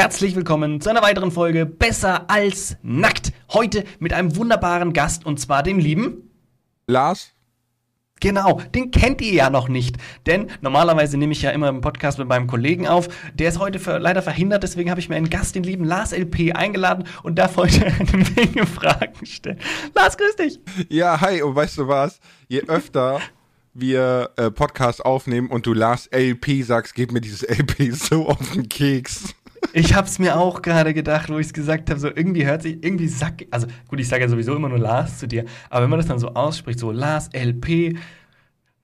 Herzlich willkommen zu einer weiteren Folge Besser als nackt. Heute mit einem wunderbaren Gast und zwar dem lieben Lars. Genau, den kennt ihr ja noch nicht, denn normalerweise nehme ich ja immer einen Podcast mit meinem Kollegen auf. Der ist heute für, leider verhindert, deswegen habe ich mir einen Gast, den lieben Lars LP, eingeladen und darf heute eine Menge Fragen stellen. Lars, grüß dich. Ja, hi, und weißt du was? Je öfter wir äh, Podcast aufnehmen und du Lars LP sagst, geht mir dieses LP so auf den Keks. Ich hab's mir auch gerade gedacht, wo ich es gesagt habe, so irgendwie hört sich, irgendwie sack, also gut, ich sage ja sowieso immer nur Lars zu dir, aber wenn man das dann so ausspricht, so Lars LP,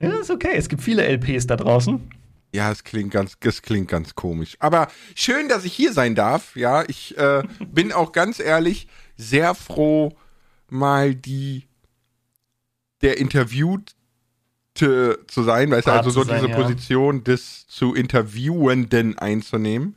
ja, ist okay, es gibt viele LPs da draußen. Ja, es klingt ganz, es klingt ganz komisch. Aber schön, dass ich hier sein darf. Ja, ich äh, bin auch ganz ehrlich sehr froh, mal die der Interviewte zu sein, weißt du, also so sein, diese ja. Position des zu Interviewenden einzunehmen.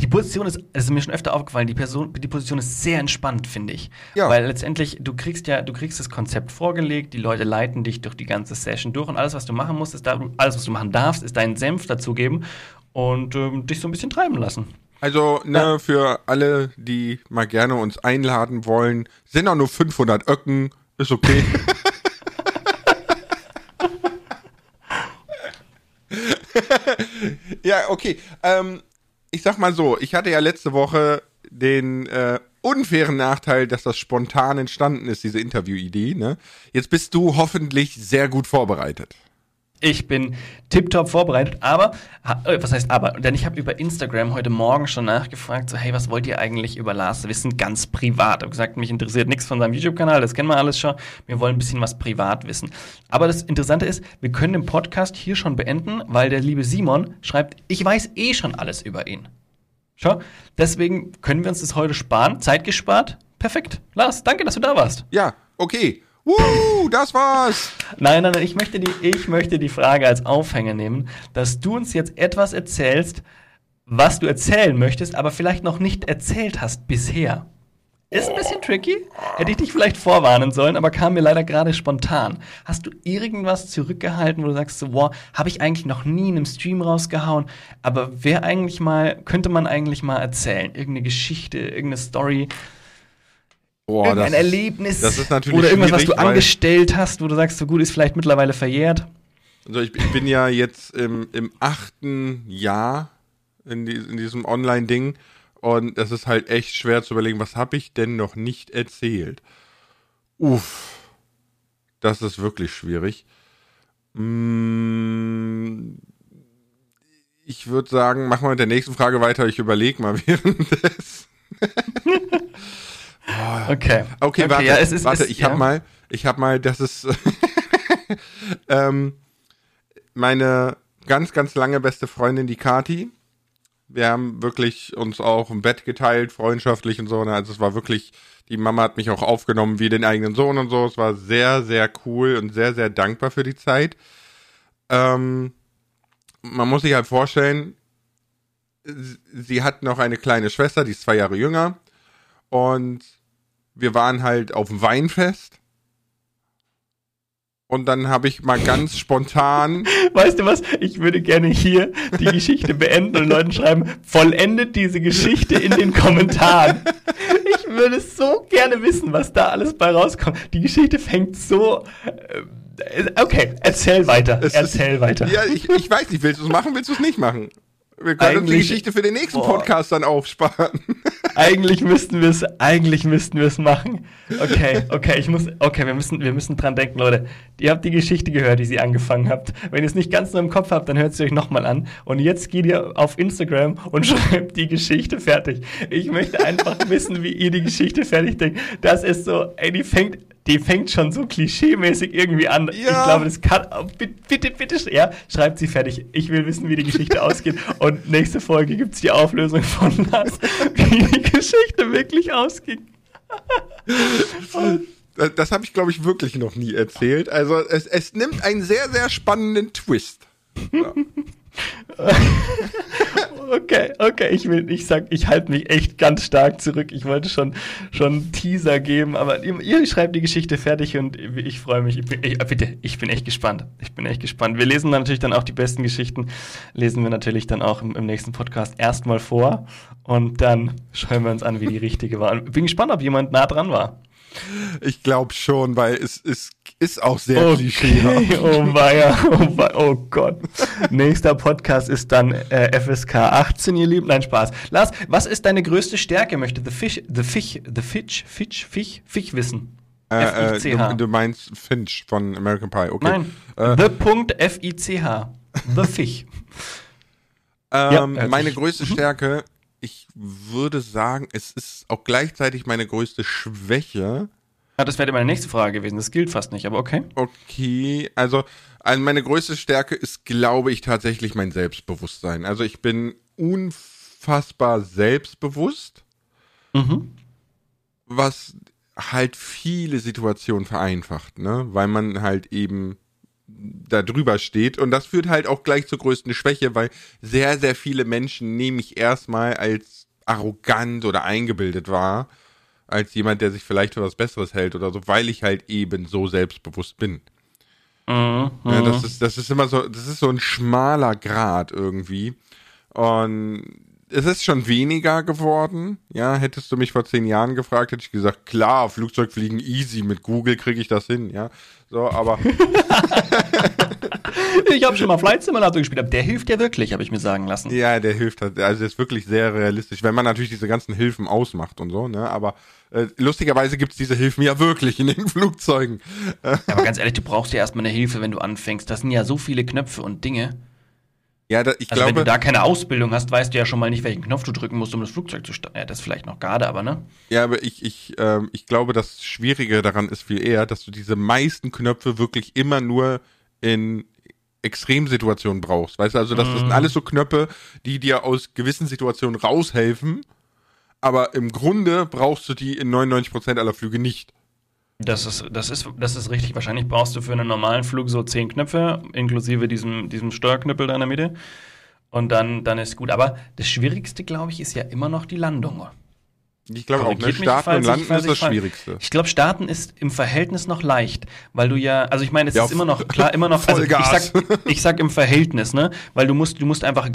Die Position ist, es ist mir schon öfter aufgefallen, die, Person, die Position ist sehr entspannt, finde ich. Ja. Weil letztendlich, du kriegst ja, du kriegst das Konzept vorgelegt, die Leute leiten dich durch die ganze Session durch und alles, was du machen musst, ist da, alles, was du machen darfst, ist deinen Senf dazugeben und ähm, dich so ein bisschen treiben lassen. Also, ne, ja. für alle, die mal gerne uns einladen wollen, sind auch nur 500 Öcken, ist okay. ja, okay. Ähm, ich sag mal so, ich hatte ja letzte Woche den äh, unfairen Nachteil, dass das spontan entstanden ist, diese Interviewidee. Ne? Jetzt bist du hoffentlich sehr gut vorbereitet. Ich bin tiptop vorbereitet, aber, äh, was heißt aber? Denn ich habe über Instagram heute Morgen schon nachgefragt, so, hey, was wollt ihr eigentlich über Lars wissen, ganz privat? Ich habe gesagt, mich interessiert nichts von seinem YouTube-Kanal, das kennen wir alles schon. Wir wollen ein bisschen was privat wissen. Aber das Interessante ist, wir können den Podcast hier schon beenden, weil der liebe Simon schreibt, ich weiß eh schon alles über ihn. Schau, deswegen können wir uns das heute sparen, Zeit gespart. Perfekt. Lars, danke, dass du da warst. Ja, okay. Woo, das war's. Nein, nein, nein, ich möchte, die, ich möchte die Frage als Aufhänger nehmen, dass du uns jetzt etwas erzählst, was du erzählen möchtest, aber vielleicht noch nicht erzählt hast bisher. Ist ein bisschen tricky. Hätte ich dich vielleicht vorwarnen sollen, aber kam mir leider gerade spontan. Hast du irgendwas zurückgehalten, wo du sagst, so, wow, habe ich eigentlich noch nie in einem Stream rausgehauen, aber wer eigentlich mal, könnte man eigentlich mal erzählen? Irgendeine Geschichte, irgendeine Story, Boah, das, Erlebnis das ist natürlich oder irgendwas, was du angestellt hast, wo du sagst, so gut ist vielleicht mittlerweile verjährt. Also ich, ich bin ja jetzt im, im achten Jahr in, die, in diesem Online-Ding und es ist halt echt schwer zu überlegen, was habe ich denn noch nicht erzählt? Uff, das ist wirklich schwierig. Mm, ich würde sagen, machen wir mit der nächsten Frage weiter. Ich überlege mal währenddessen. Oh. Okay. Okay, warte, ja, es ist, warte, ist, ich habe mal, ich habe mal, das ist ähm, meine ganz, ganz lange beste Freundin, die Kati. Wir haben wirklich uns auch im Bett geteilt, freundschaftlich und so. Ne? Also es war wirklich, die Mama hat mich auch aufgenommen wie den eigenen Sohn und so. Es war sehr, sehr cool und sehr, sehr dankbar für die Zeit. Ähm, man muss sich halt vorstellen, sie hat noch eine kleine Schwester, die ist zwei Jahre jünger. Und wir waren halt auf dem Weinfest. Und dann habe ich mal ganz spontan. Weißt du was? Ich würde gerne hier die Geschichte beenden und Leuten schreiben, vollendet diese Geschichte in den Kommentaren. Ich würde so gerne wissen, was da alles bei rauskommt. Die Geschichte fängt so. Äh, okay, erzähl weiter. Es erzähl ist, weiter. Ja, ich, ich weiß nicht, willst du es machen, willst du es nicht machen? Wir können uns die Geschichte für den nächsten boah. Podcast dann aufsparen. Eigentlich müssten wir es, eigentlich müssten wir es machen. Okay, okay, ich muss, okay, wir müssen, wir müssen dran denken, Leute. Ihr habt die Geschichte gehört, die sie angefangen habt. Wenn ihr es nicht ganz nur im Kopf habt, dann hört sie euch nochmal an. Und jetzt geht ihr auf Instagram und schreibt die Geschichte fertig. Ich möchte einfach wissen, wie ihr die Geschichte fertig denkt. Das ist so, ey, die fängt die fängt schon so klischeemäßig irgendwie an. Ja. Ich glaube, das kann. Oh, bitte, bitte, ja, schreibt sie fertig. Ich will wissen, wie die Geschichte ausgeht. Und nächste Folge gibt es die Auflösung von Lars, wie die Geschichte wirklich ausging. das habe ich, glaube ich, wirklich noch nie erzählt. Also, es, es nimmt einen sehr, sehr spannenden Twist. Ja. Okay, okay, ich will, ich sag, ich halte mich echt ganz stark zurück. Ich wollte schon, schon Teaser geben, aber ihr, ihr schreibt die Geschichte fertig und ich freue mich. Ich bin, ich, bitte, ich bin echt gespannt. Ich bin echt gespannt. Wir lesen natürlich dann auch die besten Geschichten, lesen wir natürlich dann auch im, im nächsten Podcast erstmal vor und dann schauen wir uns an, wie die richtige war. Bin gespannt, ob jemand nah dran war. Ich glaube schon, weil es, es ist auch sehr okay. klischee. Oh weia, oh, weia, oh Gott. Nächster Podcast ist dann äh, FSK 18, ihr Lieben. Nein, Spaß. Lars, was ist deine größte Stärke, möchte The Fish, The Fish, The Fitch, Fitch, Fish, Fish wissen? Äh, äh, du, du, meinst Finch von American Pie, okay. Nein, äh, The Punkt F-I-C-H. The Fish. ähm, ja, meine größte mhm. Stärke ich würde sagen, es ist auch gleichzeitig meine größte Schwäche. Ja, das wäre meine nächste Frage gewesen. Das gilt fast nicht, aber okay. Okay, also, also meine größte Stärke ist, glaube ich, tatsächlich mein Selbstbewusstsein. Also ich bin unfassbar selbstbewusst, mhm. was halt viele Situationen vereinfacht, ne? Weil man halt eben da drüber steht. Und das führt halt auch gleich zur größten Schwäche, weil sehr, sehr viele Menschen nehme ich erstmal als arrogant oder eingebildet wahr, als jemand, der sich vielleicht für was Besseres hält oder so, weil ich halt eben so selbstbewusst bin. Mhm. Ja, das ist, das ist immer so, das ist so ein schmaler Grad irgendwie. Und es ist schon weniger geworden. Ja, hättest du mich vor zehn Jahren gefragt, hätte ich gesagt, klar, Flugzeugfliegen easy, mit Google kriege ich das hin, ja. So, aber. ich habe schon mal Flight Simulator gespielt, aber der hilft ja wirklich, habe ich mir sagen lassen. Ja, der hilft halt. Also ist wirklich sehr realistisch, wenn man natürlich diese ganzen Hilfen ausmacht und so, ne? Aber äh, lustigerweise gibt's diese Hilfen ja wirklich in den Flugzeugen. Aber ganz ehrlich, du brauchst ja erstmal eine Hilfe, wenn du anfängst. Das sind ja so viele Knöpfe und Dinge. Ja, da, ich also glaube, wenn du da keine Ausbildung hast, weißt du ja schon mal nicht, welchen Knopf du drücken musst, um das Flugzeug zu starten. Ja, das vielleicht noch gerade, aber ne? Ja, aber ich, ich, ähm, ich glaube, das Schwierige daran ist viel eher, dass du diese meisten Knöpfe wirklich immer nur in Extremsituationen brauchst. Weißt du, also das, das sind mhm. alles so Knöpfe, die dir aus gewissen Situationen raushelfen, aber im Grunde brauchst du die in 99% aller Flüge nicht. Das ist, das, ist, das ist richtig. Wahrscheinlich brauchst du für einen normalen Flug so zehn Knöpfe, inklusive diesem, diesem Steuerknüppel da in der Mitte. Und dann, dann ist gut. Aber das Schwierigste, glaube ich, ist ja immer noch die Landung. Ich glaube auch, ne? Starten und Landen ist das Schwierigste. Ich glaube, Starten ist im Verhältnis noch leicht, weil du ja, also ich meine, es ja, ist immer noch, klar, immer noch, also ich sag, ich sag im Verhältnis, ne? Weil du musst, du musst einfach,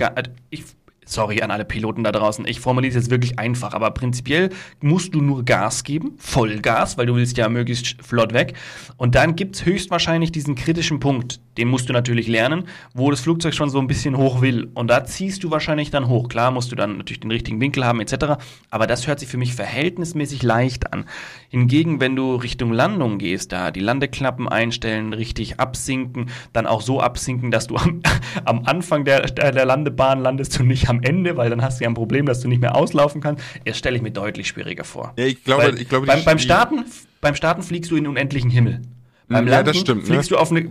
ich, sorry an alle Piloten da draußen, ich formuliere es jetzt wirklich einfach, aber prinzipiell musst du nur Gas geben, Vollgas, weil du willst ja möglichst flott weg. Und dann gibt es höchstwahrscheinlich diesen kritischen Punkt, den musst du natürlich lernen, wo das Flugzeug schon so ein bisschen hoch will. Und da ziehst du wahrscheinlich dann hoch. Klar musst du dann natürlich den richtigen Winkel haben etc. Aber das hört sich für mich verhältnismäßig leicht an. Hingegen, wenn du Richtung Landung gehst, da die Landeklappen einstellen, richtig absinken, dann auch so absinken, dass du am, am Anfang der, der Landebahn landest und nicht am Ende, weil dann hast du ja ein Problem, dass du nicht mehr auslaufen kannst. Das stelle ich mir deutlich schwieriger vor. Ja, ich glaube, weil ich glaube beim, beim, Starten, beim Starten fliegst du in den unendlichen Himmel. Beim Landen ja, stimmt, ne? fliegst ne? du auf eine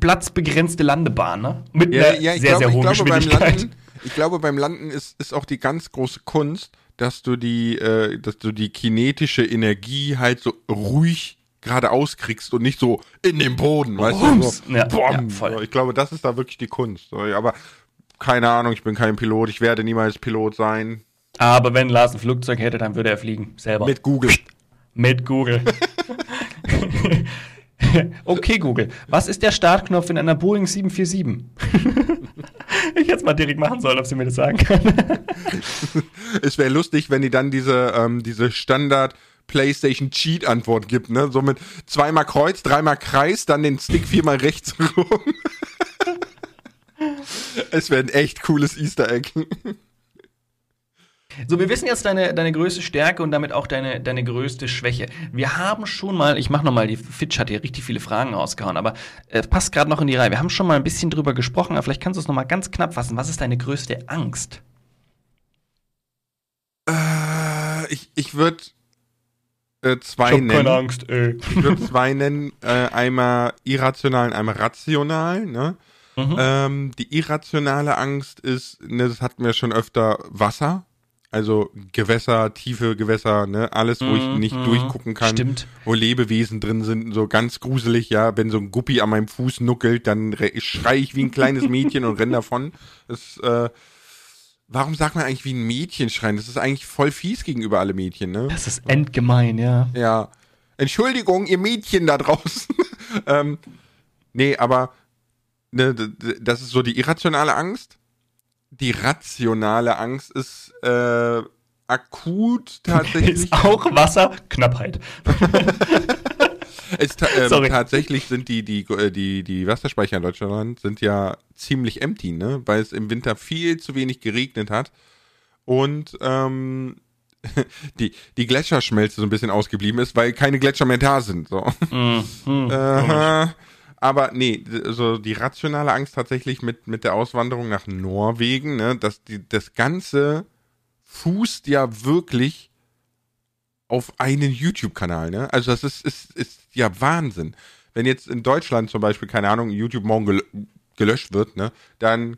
platzbegrenzte Landebahn, ne? Mit ja, einer ja, sehr, glaube, sehr hohen ich glaube, Geschwindigkeit. Beim Landen, ich glaube, beim Landen ist, ist auch die ganz große Kunst, dass du die, äh, dass du die kinetische Energie halt so ruhig geradeaus kriegst und nicht so in den Boden, weißt Bums. du? So, ja, ja, voll. Ich glaube, das ist da wirklich die Kunst. Aber keine Ahnung, ich bin kein Pilot, ich werde niemals Pilot sein. Aber wenn Lars ein Flugzeug hätte, dann würde er fliegen, selber. Mit Google. Mit Google. okay, Google. Was ist der Startknopf in einer Boeing 747? ich hätte es mal direkt machen sollen, ob sie mir das sagen kann. es wäre lustig, wenn die dann diese, ähm, diese Standard PlayStation Cheat Antwort gibt, ne? So mit zweimal Kreuz, dreimal Kreis, dann den Stick viermal rechts rum. Es wäre ein echt cooles Easter Egg. So, wir wissen jetzt deine, deine größte Stärke und damit auch deine, deine größte Schwäche. Wir haben schon mal, ich mache nochmal, die Fitch hat hier richtig viele Fragen rausgehauen, aber es äh, passt gerade noch in die Reihe. Wir haben schon mal ein bisschen drüber gesprochen, aber vielleicht kannst du es nochmal ganz knapp fassen. Was ist deine größte Angst? Äh, ich ich würde äh, zwei ich hab nennen. keine Angst, ey. Ich würde zwei nennen. Äh, einmal irrational und einmal rational, ne? Mhm. Ähm, die irrationale Angst ist, ne, das hatten wir schon öfter, Wasser. Also Gewässer, tiefe Gewässer, ne, alles, wo ich Mhm, nicht mhm. durchgucken kann, Stimmt. wo Lebewesen drin sind, so ganz gruselig, ja, wenn so ein Guppi an meinem Fuß nuckelt, dann re- schrei ich wie ein kleines Mädchen und renn davon. Das, äh, warum sagt man eigentlich wie ein Mädchen schreien? Das ist eigentlich voll fies gegenüber alle Mädchen, ne? Das ist endgemein, ja. Ja. Entschuldigung, ihr Mädchen da draußen. ähm, nee, aber das ist so die irrationale Angst. Die rationale Angst ist äh, akut tatsächlich. Ist auch Wasserknappheit. Es ähm, Sorry. tatsächlich sind die, die, äh, die, die Wasserspeicher in Deutschland sind ja ziemlich empty, ne? Weil es im Winter viel zu wenig geregnet hat. Und ähm, die, die Gletscherschmelze so ein bisschen ausgeblieben ist, weil keine Gletscher mehr da sind. So. Mhm. Mhm. Aha. Aber nee, so die rationale Angst tatsächlich mit, mit der Auswanderung nach Norwegen, ne, dass die, das Ganze fußt ja wirklich auf einen YouTube-Kanal, ne? Also das ist, ist, ist ja Wahnsinn. Wenn jetzt in Deutschland zum Beispiel, keine Ahnung, YouTube morgen gel gelöscht wird, ne, dann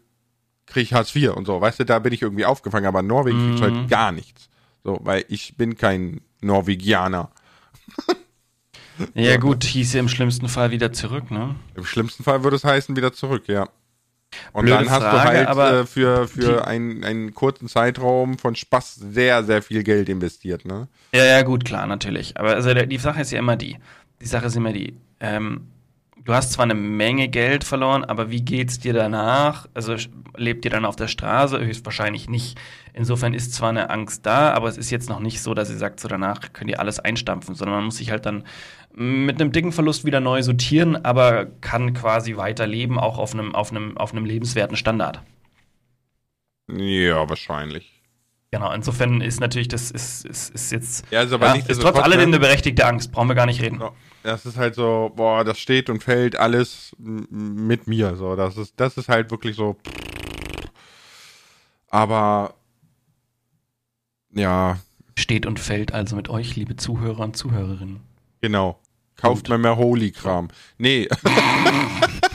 kriege ich Hartz IV und so, weißt du, da bin ich irgendwie aufgefangen, aber in Norwegen kriegst du halt gar nichts. So, weil ich bin kein Norwegianer. Ja, gut, hieße im schlimmsten Fall wieder zurück, ne? Im schlimmsten Fall würde es heißen, wieder zurück, ja. Und Blöde dann hast du Frage, halt aber äh, für, für einen, einen kurzen Zeitraum von Spaß sehr, sehr viel Geld investiert, ne? Ja, ja, gut, klar, natürlich. Aber also die Sache ist ja immer die. Die Sache ist immer die. Ähm, du hast zwar eine Menge Geld verloren, aber wie geht's dir danach? Also lebt ihr dann auf der Straße? Höchstwahrscheinlich nicht. Insofern ist zwar eine Angst da, aber es ist jetzt noch nicht so, dass ihr sagt, so danach könnt ihr alles einstampfen, sondern man muss sich halt dann mit einem dicken Verlust wieder neu sortieren, aber kann quasi weiterleben, auch auf einem, auf einem, auf einem lebenswerten Standard. Ja, wahrscheinlich. Genau, insofern ist natürlich, das ist, ist, ist jetzt. Ja, ist aber ja, nicht ist trotz alledem eine berechtigte Angst, brauchen wir gar nicht reden. Ja, Das ist halt so, boah, das steht und fällt alles mit mir. So, das ist, das ist halt wirklich so. Aber ja, steht und fällt also mit euch, liebe Zuhörer und Zuhörerinnen. genau. Kauft Gut. mir mehr Holy-Kram. Nee,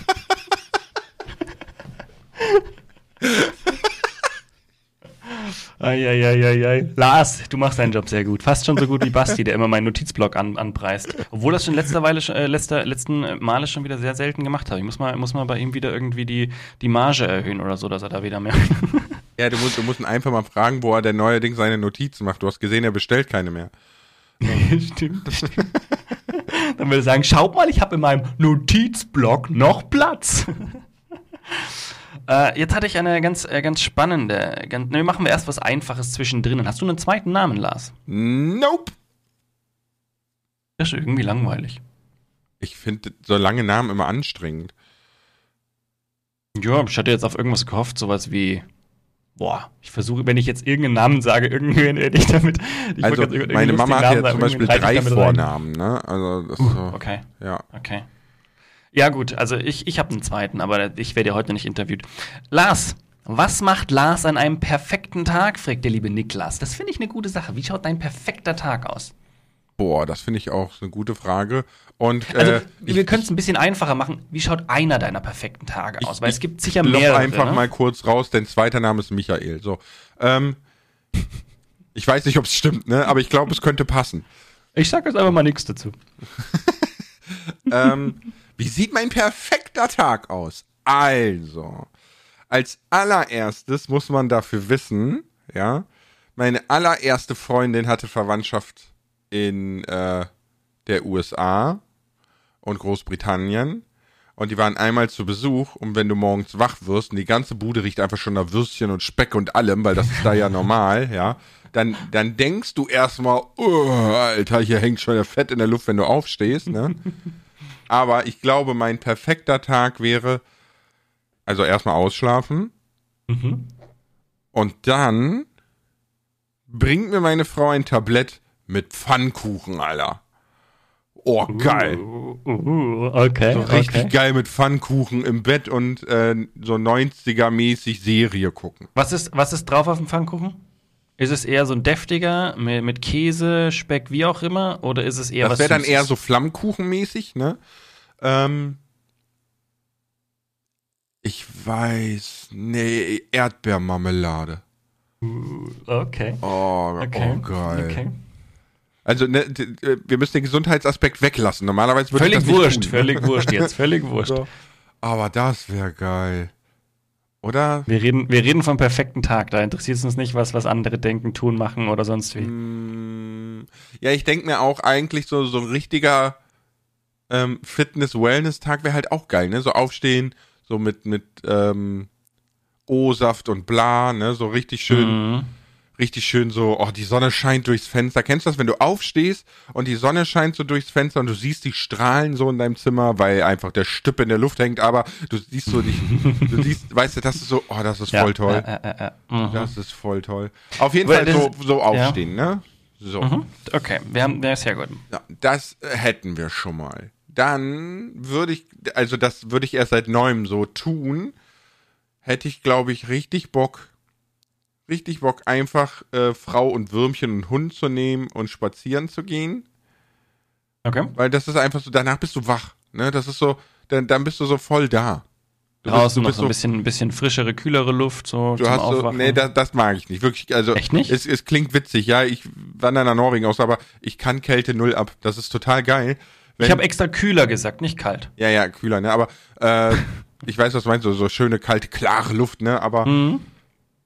Eieieiei. Lars, du machst deinen Job sehr gut. Fast schon so gut wie Basti, der immer meinen Notizblock an, anpreist. Obwohl das schon letzte Weile, äh, letzter, letzten Male schon wieder sehr selten gemacht habe. Ich muss mal, muss mal bei ihm wieder irgendwie die, die Marge erhöhen oder so, dass er da wieder mehr. ja, du musst, du musst ihn einfach mal fragen, wo er denn neuerdings seine Notizen macht. Du hast gesehen, er bestellt keine mehr. stimmt, stimmt. Dann würde er sagen, schaut mal, ich habe in meinem Notizblock noch Platz. Äh, jetzt hatte ich eine ganz, äh, ganz spannende. Ganz, ne, machen wir erst was Einfaches zwischendrin. Hast du einen zweiten Namen, Lars? Nope. Das ist irgendwie langweilig. Ich finde so lange Namen immer anstrengend. Ja, ich hatte jetzt auf irgendwas gehofft, sowas wie. Boah, ich versuche, wenn ich jetzt irgendeinen Namen sage, irgendwen hätte ich damit. Ich Also, meine Mama hat ja zum Beispiel drei. Vornamen, ne? Also, das ist so, Okay, ja. okay. Ja, gut, also ich, ich habe einen zweiten, aber ich werde ja heute nicht interviewt. Lars, was macht Lars an einem perfekten Tag, fragt der liebe Niklas. Das finde ich eine gute Sache. Wie schaut dein perfekter Tag aus? Boah, das finde ich auch eine gute Frage. Und Also, äh, wir können es ein bisschen einfacher machen. Wie schaut einer deiner perfekten Tage aus? Weil es gibt sicher mehrere. einfach ne? mal kurz raus, denn zweiter Name ist Michael. So, ähm, ich weiß nicht, ob es stimmt, ne? Aber ich glaube, es könnte passen. Ich sage jetzt einfach mal nichts dazu. ähm, wie sieht mein perfekter Tag aus? Also, als allererstes muss man dafür wissen, ja, meine allererste Freundin hatte Verwandtschaft in äh, der USA und Großbritannien. Und die waren einmal zu Besuch und wenn du morgens wach wirst und die ganze Bude riecht einfach schon nach Würstchen und Speck und allem, weil das ist da ja normal, ja, dann, dann denkst du erstmal, oh, Alter, hier hängt schon der Fett in der Luft, wenn du aufstehst, ne? Aber ich glaube, mein perfekter Tag wäre, also erstmal ausschlafen Mhm. und dann bringt mir meine Frau ein Tablett mit Pfannkuchen, Alter. Oh, geil. Uh, uh, okay. So richtig okay. geil mit Pfannkuchen im Bett und äh, so 90er-mäßig Serie gucken. Was ist, was ist drauf auf dem Pfannkuchen? Ist es eher so ein deftiger mit, Käse, Speck, wie auch immer? Oder ist es eher Das was wäre dann eher so Flammkuchenmäßig, ne? Ähm, ich weiß, nee, Erdbeermarmelade. Okay. Oh, Okay. oh geil. Okay. Also ne, wir müssen den Gesundheitsaspekt weglassen. Normalerweise würde Völlig das wurscht, völlig wurscht jetzt, völlig wurscht. So. Aber das wäre geil. Oder? Wir reden, wir reden vom perfekten Tag. Da interessiert es uns nicht, was, was andere denken, tun, machen oder sonst wie. Mm, Ja, ich denke mir auch eigentlich so, so ein richtiger ähm, Fitness-Wellness-Tag wäre halt auch geil, ne? So aufstehen, so mit, mit ähm, O-Saft und bla, ne? So richtig schön, Mhm. Richtig schön so, oh, die Sonne scheint durchs Fenster. Kennst du das, wenn du aufstehst und die Sonne scheint so durchs Fenster und du siehst die Strahlen so in deinem Zimmer, weil einfach der Stipp in der Luft hängt, aber du siehst so dich, du siehst, weißt du, das ist so, oh, das ist voll toll. Ja, ja, ja, ja. Mhm. Das ist voll toll. Auf jeden Weil Fall so, so aufstehen, ne? So. Mhm. Okay, wir haben, ja, sehr gut. Ja, das hätten wir schon mal. Dann würde ich, also das würde ich erst seit neuem so tun, hätte ich, glaube ich, richtig Bock, richtig Bock, einfach äh, Frau und Würmchen und Hund zu nehmen und spazieren zu gehen. Okay. Weil das ist einfach so, danach bist du wach. Ne? Das ist so, dann, dann bist du so voll da. Du Draußen du noch so ein bisschen, ein bisschen frischere, kühlere Luft, so Du hast so, Aufwachen. nee, das, das mag ich nicht. Wirklich, also. Echt nicht? Es, es klingt witzig, ja. Ich wandere nach Norwegen aus, aber ich kann Kälte null ab. Das ist total geil. Wenn, ich habe extra kühler gesagt, nicht kalt. ja, ja, kühler, ne? Aber äh, ich weiß, was du meinst, so, so schöne, kalte, klare Luft, ne? Aber Mhm.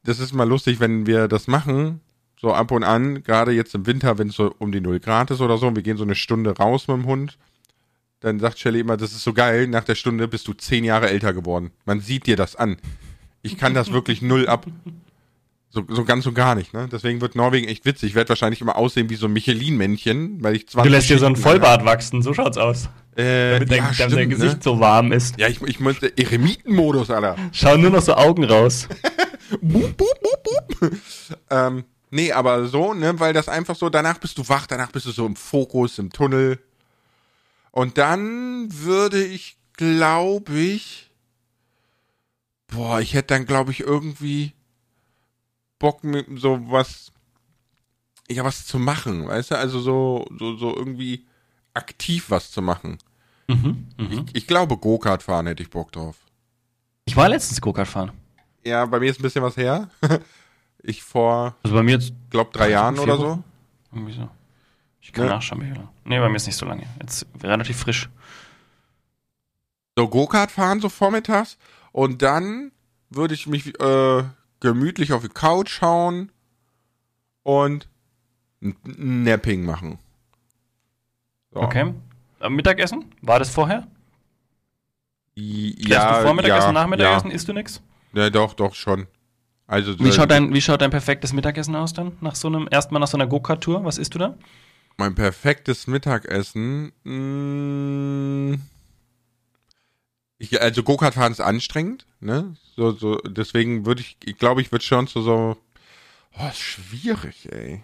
Das ist mal lustig, wenn wir das machen, so ab und an, gerade jetzt im Winter, wenn es so um die 0 Grad ist oder so, und wir gehen so eine Stunde raus mit dem Hund, dann sagt Shelly immer, das ist so geil, nach der Stunde bist du zehn Jahre älter geworden. Man sieht dir das an. Ich kann das wirklich null ab. So, so ganz und gar nicht, ne? Deswegen wird Norwegen echt witzig. Ich werde wahrscheinlich immer aussehen wie so ein Michelin-Männchen, weil ich 20 Du lässt dir so einen Schichten- Vollbart wachsen, so schaut's aus. Äh, Damit dein, ja, damit dein stimmt, Gesicht ne? so warm ist. Ja, ich, ich muss Eremitenmodus, Alter. Schauen nur noch so Augen raus. Boop, boop, boop, boop. ähm, nee, aber so, ne, weil das einfach so, danach bist du wach, danach bist du so im Fokus, im Tunnel. Und dann würde ich, glaube ich, boah, ich hätte dann, glaube ich, irgendwie Bock mit so was, ja, was zu machen, weißt du, also so, so, so irgendwie aktiv was zu machen. Mhm, mhm. Ich, ich glaube, Go-Kart fahren hätte ich Bock drauf. Ich war letztens Go-Kart fahren. Ja, bei mir ist ein bisschen was her. Ich vor, Also bei mir jetzt glaub, drei Jahren oder so. Irgendwie so. Ich kann Ne? nachschauen, wie lange. Nee, bei mir ist nicht so lange. Jetzt relativ frisch. So Go-Kart fahren, so vormittags. Und dann würde ich mich äh, gemütlich auf die Couch hauen und ein Napping machen. So. Okay. Am Mittagessen? War das vorher? Ja, du Vormittagessen, ja, Nachmittagessen? Isst du nix? Ja. doch, doch, schon. Also, Wie äh, schaut, dein, wie schaut dein perfektes Mittagessen aus dann? Nach so einem, erstmal nach so einer Go-Kart-Tour? Was isst du da? mein perfektes Mittagessen. Mh, ich, also Go-Kart fahren ist anstrengend, ne? So, so, deswegen würde ich, ich glaube, ich würde schon zu so, oh, ist schwierig, ey.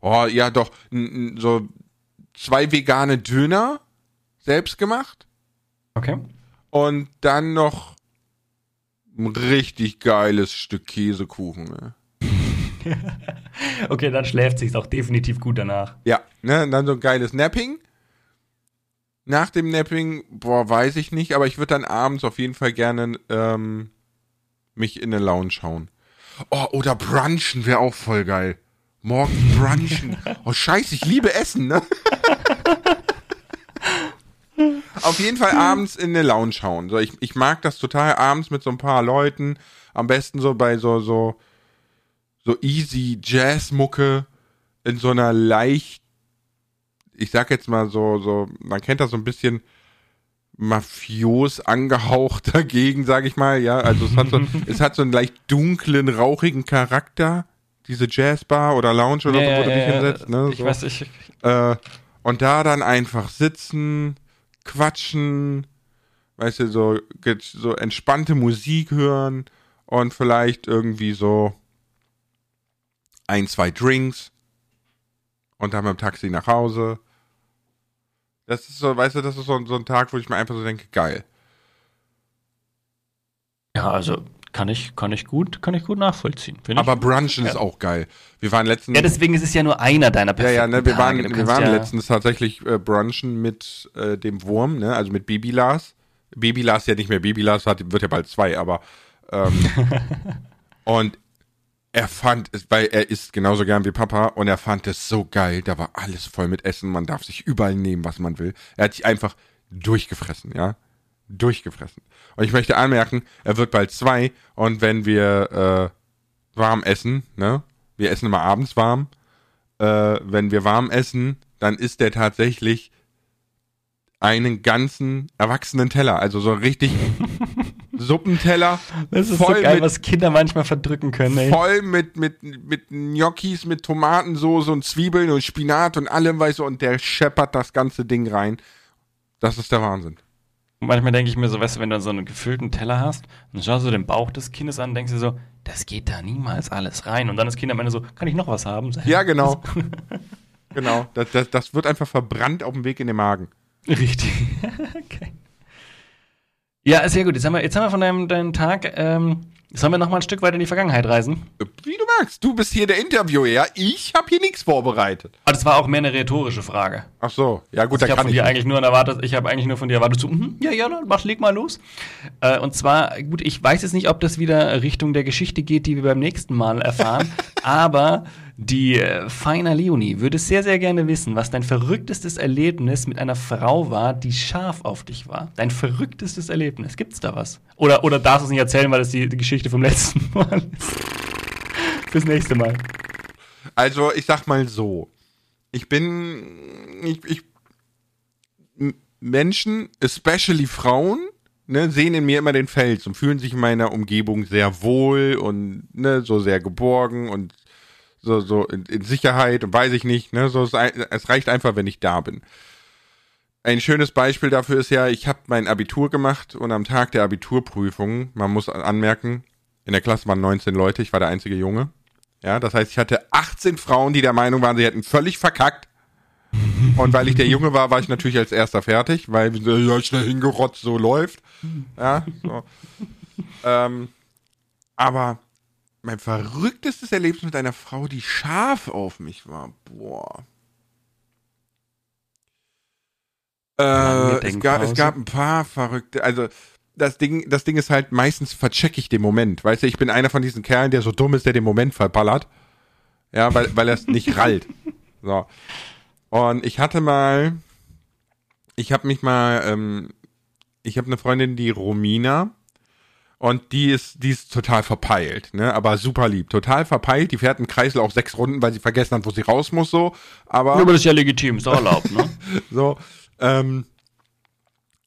Oh, ja, doch, n, n, so zwei vegane Döner, selbst gemacht, Okay. und dann noch ein richtig geiles Stück Käsekuchen, ne? Okay, dann schläft sich's auch definitiv gut danach. Ja, ne, und dann so ein geiles Napping. Nach dem Napping, boah, weiß ich nicht, aber ich würde dann abends auf jeden Fall gerne ähm, mich in eine Lounge schauen. Oh, oder brunchen wäre auch voll geil. Morgen brunchen. Oh, scheiße, ich liebe Essen, ne? auf jeden Fall abends in eine Lounge hauen. So, ich, ich mag das total abends mit so ein paar Leuten. Am besten so bei so, so, so easy Jazzmucke in so einer leicht, ich sag jetzt mal so, so, man kennt das so ein bisschen mafios angehaucht dagegen, sag ich mal, ja. Also es hat so, es hat so einen leicht dunklen, rauchigen Charakter, diese Jazzbar oder Lounge oder so, wo du dich hinsetzt, ne? Ich so. weiß, ich. Äh, und da dann einfach sitzen, quatschen, weißt du, so, so entspannte Musik hören und vielleicht irgendwie so ein, zwei Drinks und dann mit dem Taxi nach Hause. Das ist so, weißt du, das ist so, so ein Tag, wo ich mir einfach so denke, geil. Ja, also kann ich, kann ich gut, kann ich gut nachvollziehen. Aber ich. Brunchen Ja. ist auch geil. Wir waren letztens. Ja, deswegen ist es ja nur einer deiner Ja, perfekten ja, ne, wir Tage. waren, wir waren ja, letztens tatsächlich äh, brunchen mit äh, dem Wurm, ne, also mit Baby Lars. Baby Lars ja nicht mehr Baby Lars, hat, wird ja bald zwei, aber ähm, und er fand es, weil er isst genauso gern wie Papa und er fand es so geil. Da war alles voll mit Essen. Man darf sich überall nehmen, was man will. Er hat sich einfach durchgefressen, ja. Durchgefressen. Und ich möchte anmerken, er wird bald zwei und wenn wir äh, warm essen, ne? Wir essen immer abends warm. Äh, wenn wir warm essen, dann isst er tatsächlich einen ganzen erwachsenen Teller. Also so richtig Suppenteller. Das ist so voll geil, mit, was Kinder manchmal verdrücken können, ey. voll mit, mit, mit Gnocchis, mit Tomatensoße und Zwiebeln und Spinat und allem, weißt du, und der scheppert das ganze Ding rein. Das ist der Wahnsinn. Und manchmal denke ich mir so, weißt du, wenn du so einen gefüllten Teller hast, dann schaust du den Bauch des Kindes an und denkst dir so, das geht da niemals alles rein. Und dann ist Kind am Ende so, kann ich noch was haben? Ja, genau. genau. Das, das, das wird einfach verbrannt auf dem Weg in den Magen. Richtig. okay. Ja, sehr gut. Jetzt haben wir, jetzt haben wir von deinem, deinem Tag, ähm, sollen wir noch mal ein Stück weiter in die Vergangenheit reisen? Wie du magst. Du bist hier der Interviewer, ja? Ich habe hier nichts vorbereitet. Aber das war auch mehr eine rhetorische Frage. Ach so. Ja, gut, ich da habe kann von ich. dir eigentlich nur erwartet, ich habe eigentlich nur von dir erwartet, so, mhm, ja, ja, mach, leg mal los. Äh, und zwar, gut, ich weiß jetzt nicht, ob das wieder Richtung der Geschichte geht, die wir beim nächsten Mal erfahren, aber die äh, Feiner Leonie würde sehr, sehr gerne wissen, was dein verrücktestes Erlebnis mit einer Frau war, die scharf auf dich war. Dein verrücktestes Erlebnis. Gibt's da was? Oder, oder darfst du es nicht erzählen, weil das die, Geschichte vom letzten Mal ist? Fürs nächste Mal. Also, ich sag mal so. Ich bin. Ich, ich, Menschen, especially Frauen, ne, sehen in mir immer den Fels und fühlen sich in meiner Umgebung sehr wohl und ne, so sehr geborgen und so, so in, in Sicherheit und weiß ich nicht. Ne, so, es, es reicht einfach, wenn ich da bin. Ein schönes Beispiel dafür ist ja, ich habe mein Abitur gemacht und am Tag der Abiturprüfung, man muss anmerken, in der Klasse waren 19 Leute, ich war der einzige Junge. Ja, das heißt, ich hatte 18 Frauen, die der Meinung waren, sie hätten völlig verkackt. Und weil ich der Junge war, war ich natürlich als erster fertig, weil ja, schnell hingerotzt, so läuft. Ja, so. ähm, aber mein verrücktestes Erlebnis mit einer Frau, die scharf auf mich war, boah. Äh, es, gab, es gab ein paar verrückte, also das Ding, das Ding ist halt, meistens verchecke ich den Moment. Weißt du, ich bin einer von diesen Kerlen, der so dumm ist, der den Moment verballert. Ja, weil, weil er es nicht rallt. So. Und ich hatte mal, ich habe mich mal, ähm, ich habe eine Freundin, die Romina, und die ist, die ist total verpeilt, ne, aber super lieb, total verpeilt. Die fährt im Kreisel auch sechs Runden, weil sie vergessen hat, wo sie raus muss, so. Aber aber das ist ja legitim, ist doch erlaubt, ne? so, ähm,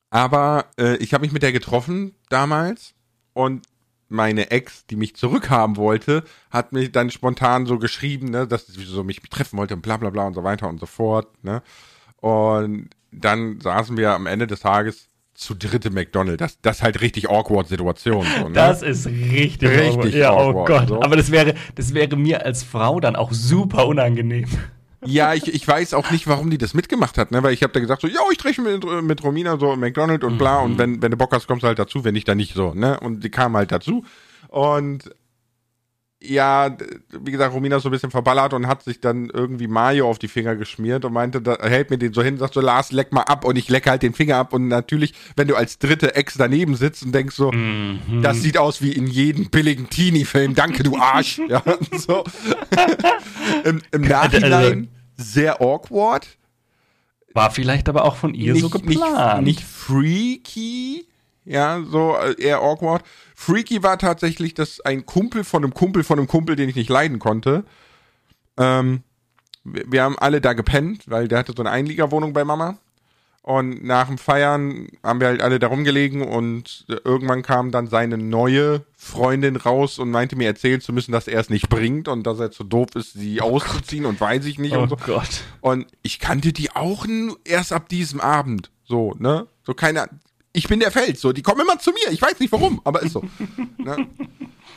aber äh, ich habe mich mit der getroffen damals und meine Ex, die mich zurückhaben wollte, hat mich dann spontan so geschrieben, ne, dass sie so mich treffen wollte und bla bla bla und so weiter und so fort, ne. Und dann saßen wir am Ende des Tages zu dritt im McDonald's. Das, das ist halt richtig awkward Situation. So, ne? Das ist richtig, Richtig awkward. Ja, oh awkward, Gott. so. Aber das wäre, das wäre mir als Frau dann auch super unangenehm. Ja, ich, ich weiß auch nicht, warum die das mitgemacht hat, ne? Weil ich habe da gesagt so, ja, ich treffe mich mit, mit Romina so McDonald's und bla und wenn wenn du Bock hast, kommst du halt dazu, wenn nicht dann nicht so, ne? Und die kam halt dazu und ja, wie gesagt, Romina ist so ein bisschen verballert und hat sich dann irgendwie Mayo auf die Finger geschmiert und meinte, da hält mir den so hin, sagt so, Lars, leck mal ab und ich lecke halt den Finger ab. Und natürlich, wenn du als dritte Ex daneben sitzt und denkst so, das sieht aus wie in jedem billigen Teenie-Film, danke du Arsch, ja, so. Im, Im Nachhinein sehr awkward, War vielleicht aber auch von ihr so nicht, geplant. nicht, nicht freaky, ja, so äh, eher awkward. Freaky war tatsächlich, dass ein Kumpel von einem Kumpel von einem Kumpel, den ich nicht leiden konnte, ähm, wir, wir haben alle da gepennt, weil der hatte so eine Einliegerwohnung bei Mama. Und nach dem Feiern haben wir halt alle da rumgelegen und äh, irgendwann kam dann seine neue Freundin raus und meinte mir erzählen zu müssen, dass er es nicht bringt und dass er zu doof ist, sie auszuziehen und weiß ich nicht oh und so. Gott. Und ich kannte die auch erst ab diesem Abend. So, ne? So keine. Ich bin der Fels, so, die kommen immer zu mir. Ich weiß nicht warum, aber ist so. ne?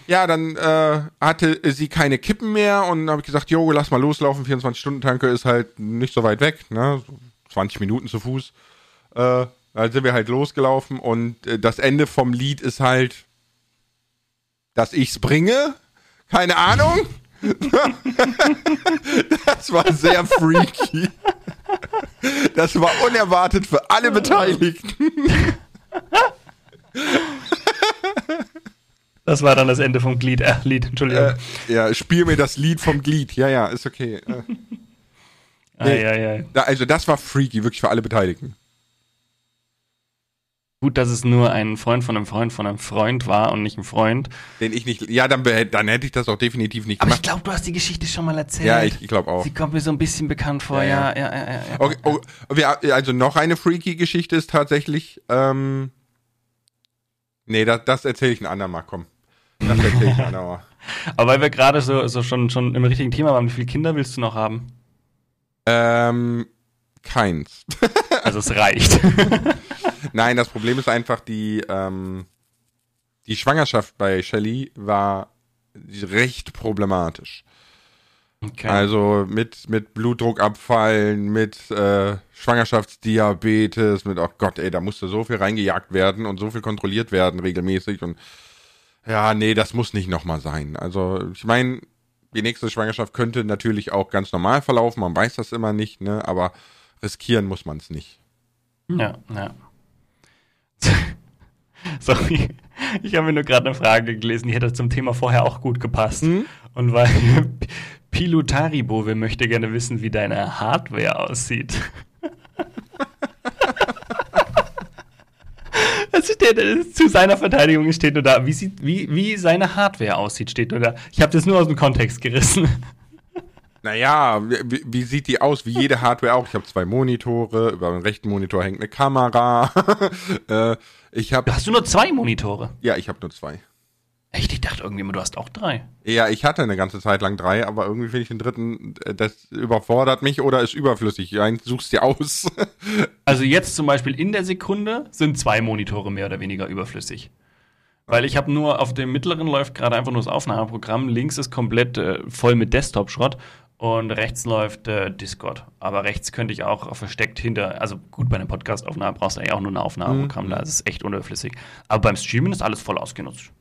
Ja, dann äh, hatte sie keine Kippen mehr und habe ich gesagt, jo, lass mal loslaufen. 24-Stunden-Tanke ist halt nicht so weit weg, ne? So 20 Minuten zu Fuß. Äh, dann sind wir halt losgelaufen und äh, das Ende vom Lied ist halt, dass ich's bringe. Keine Ahnung. das war sehr freaky. Das war unerwartet für alle Beteiligten. Das war dann das Ende vom Glied. Äh, Lied, Entschuldigung. Äh, ja, spiel mir das Lied vom Glied. Ja, ja, ist okay. Äh, nee, ei, ei, ei. da, also das war freaky, wirklich für alle Beteiligten. Gut, dass es nur ein Freund von einem Freund von einem Freund war und nicht ein Freund. Den ich nicht. Ja, dann, dann hätte ich das auch definitiv nicht Aber ich gemacht. glaube, du hast die Geschichte schon mal erzählt. Ja, ich, ich glaube auch. Sie kommt mir so ein bisschen bekannt vor, Ja, ja, ja, ja. ja, ja. Okay, oh, wir, also noch eine freaky Geschichte ist tatsächlich. Ähm, nee, das, das erzähle ich ein andermal. Komm, das erzähle ich ein andermal. Aber weil wir gerade so, so schon, schon im richtigen Thema waren, wie viele Kinder willst du noch haben? Ähm, keins. Also es reicht. Nein, das Problem ist einfach die ähm, die Schwangerschaft bei Shelly war recht problematisch. Okay. Also mit, mit Blutdruckabfallen, mit äh, Schwangerschaftsdiabetes, mit, oh Gott, ey, da musste so viel reingejagt werden und so viel kontrolliert werden regelmäßig und ja, nee, das muss nicht nochmal sein. Also ich meine, die nächste Schwangerschaft könnte natürlich auch ganz normal verlaufen, man weiß das immer nicht, ne, aber riskieren muss man es nicht. Ja, ja. Sorry, ich habe mir nur gerade eine Frage gelesen, die hätte zum Thema vorher auch gut gepasst. Hm? Und weil Pilutaribo möchte gerne wissen, wie deine Hardware aussieht. Steht, zu seiner Verteidigung steht nur da, wie, sieht, wie, wie seine Hardware aussieht, steht nur da. Ich habe das nur aus dem Kontext gerissen. Naja, wie, wie sieht die aus? Wie jede Hardware auch. Ich habe zwei Monitore, über dem rechten Monitor hängt eine Kamera. äh, ich habe, Hast du nur zwei Monitore? ja, ich habe nur zwei. Echt? Ich dachte irgendwie immer, du hast auch drei. Ja, ich hatte eine ganze Zeit lang drei, aber irgendwie finde ich den dritten, äh, das überfordert mich oder ist überflüssig. Eins suchst dir aus. Also jetzt zum Beispiel in der Sekunde sind zwei Monitore mehr oder weniger überflüssig. Weil ich habe nur auf dem mittleren läuft gerade einfach nur das Aufnahmeprogramm, links ist komplett äh, voll mit Desktop-Schrott und rechts läuft äh, Discord. Aber rechts könnte ich auch versteckt hinter, also gut, bei einer Podcast-Aufnahme brauchst du eigentlich auch nur ein Aufnahmeprogramm, da ist es echt unüberflüssig. Aber beim Streamen ist alles voll ausgenutzt.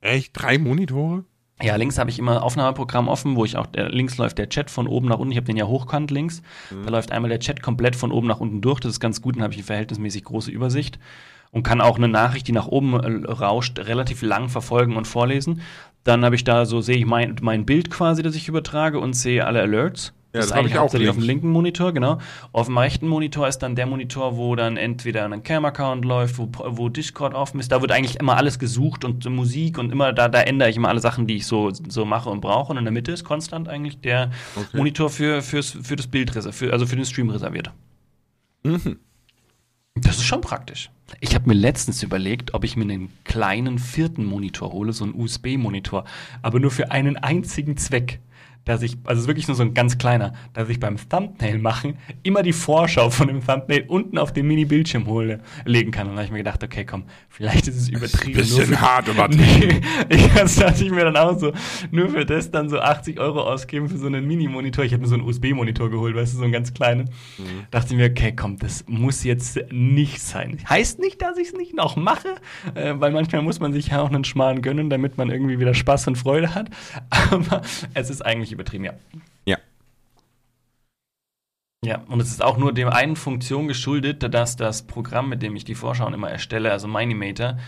Echt? Drei Monitore? Ja, links habe ich immer Aufnahmeprogramm offen, wo ich auch, der, links läuft der Chat von oben nach unten. Ich habe den ja hochkant links. Da läuft einmal der Chat komplett von oben nach unten durch. Das ist ganz gut, dann habe ich eine verhältnismäßig große Übersicht und kann auch eine Nachricht, die nach oben äh, rauscht, relativ lang verfolgen und vorlesen. Dann habe ich da so, sehe ich mein, mein Bild quasi, das ich übertrage und sehe alle Alerts. Ja, das das ist hab eigentlich ich auch auf dem linken Monitor, genau. Auf dem rechten Monitor ist dann der Monitor, wo dann entweder ein Cam-Account läuft, wo, wo Discord offen ist. Da wird eigentlich immer alles gesucht und Musik und immer, da, da ändere ich immer alle Sachen, die ich so, so mache und brauche. Und in der Mitte ist konstant eigentlich der Okay. Monitor für, fürs, für das Bild, für, also für den Stream reserviert. Mhm. Das ist schon praktisch. Ich habe mir letztens überlegt, ob ich mir einen kleinen vierten Monitor hole, so einen USB-Monitor, aber nur für einen einzigen Zweck. Dass ich, also es ist wirklich nur so ein ganz kleiner, dass ich beim Thumbnail machen immer die Vorschau von dem Thumbnail unten auf den Mini-Bildschirm hole, legen kann. Und da habe ich mir gedacht, okay, komm, vielleicht ist es übertrieben. Bisschen für- hart übertrieben. Nee, ich das dachte ich mir dann auch so, nur für das dann so 80 Euro ausgeben für so einen Mini-Monitor. Ich habe mir so einen USB-Monitor geholt, weißt du, so einen ganz kleinen. Dachte ich mir, okay, komm, das muss jetzt nicht sein. Heißt nicht, dass ich es nicht noch mache, äh, weil manchmal muss man sich ja auch einen Schmarrn gönnen, damit man irgendwie wieder Spaß und Freude hat. Aber es ist eigentlich übertrieben, ja. Ja. Ja, und es ist auch nur dem einen Funktion geschuldet, dass das Programm, mit dem ich die Vorschauen immer erstelle, also Minimator,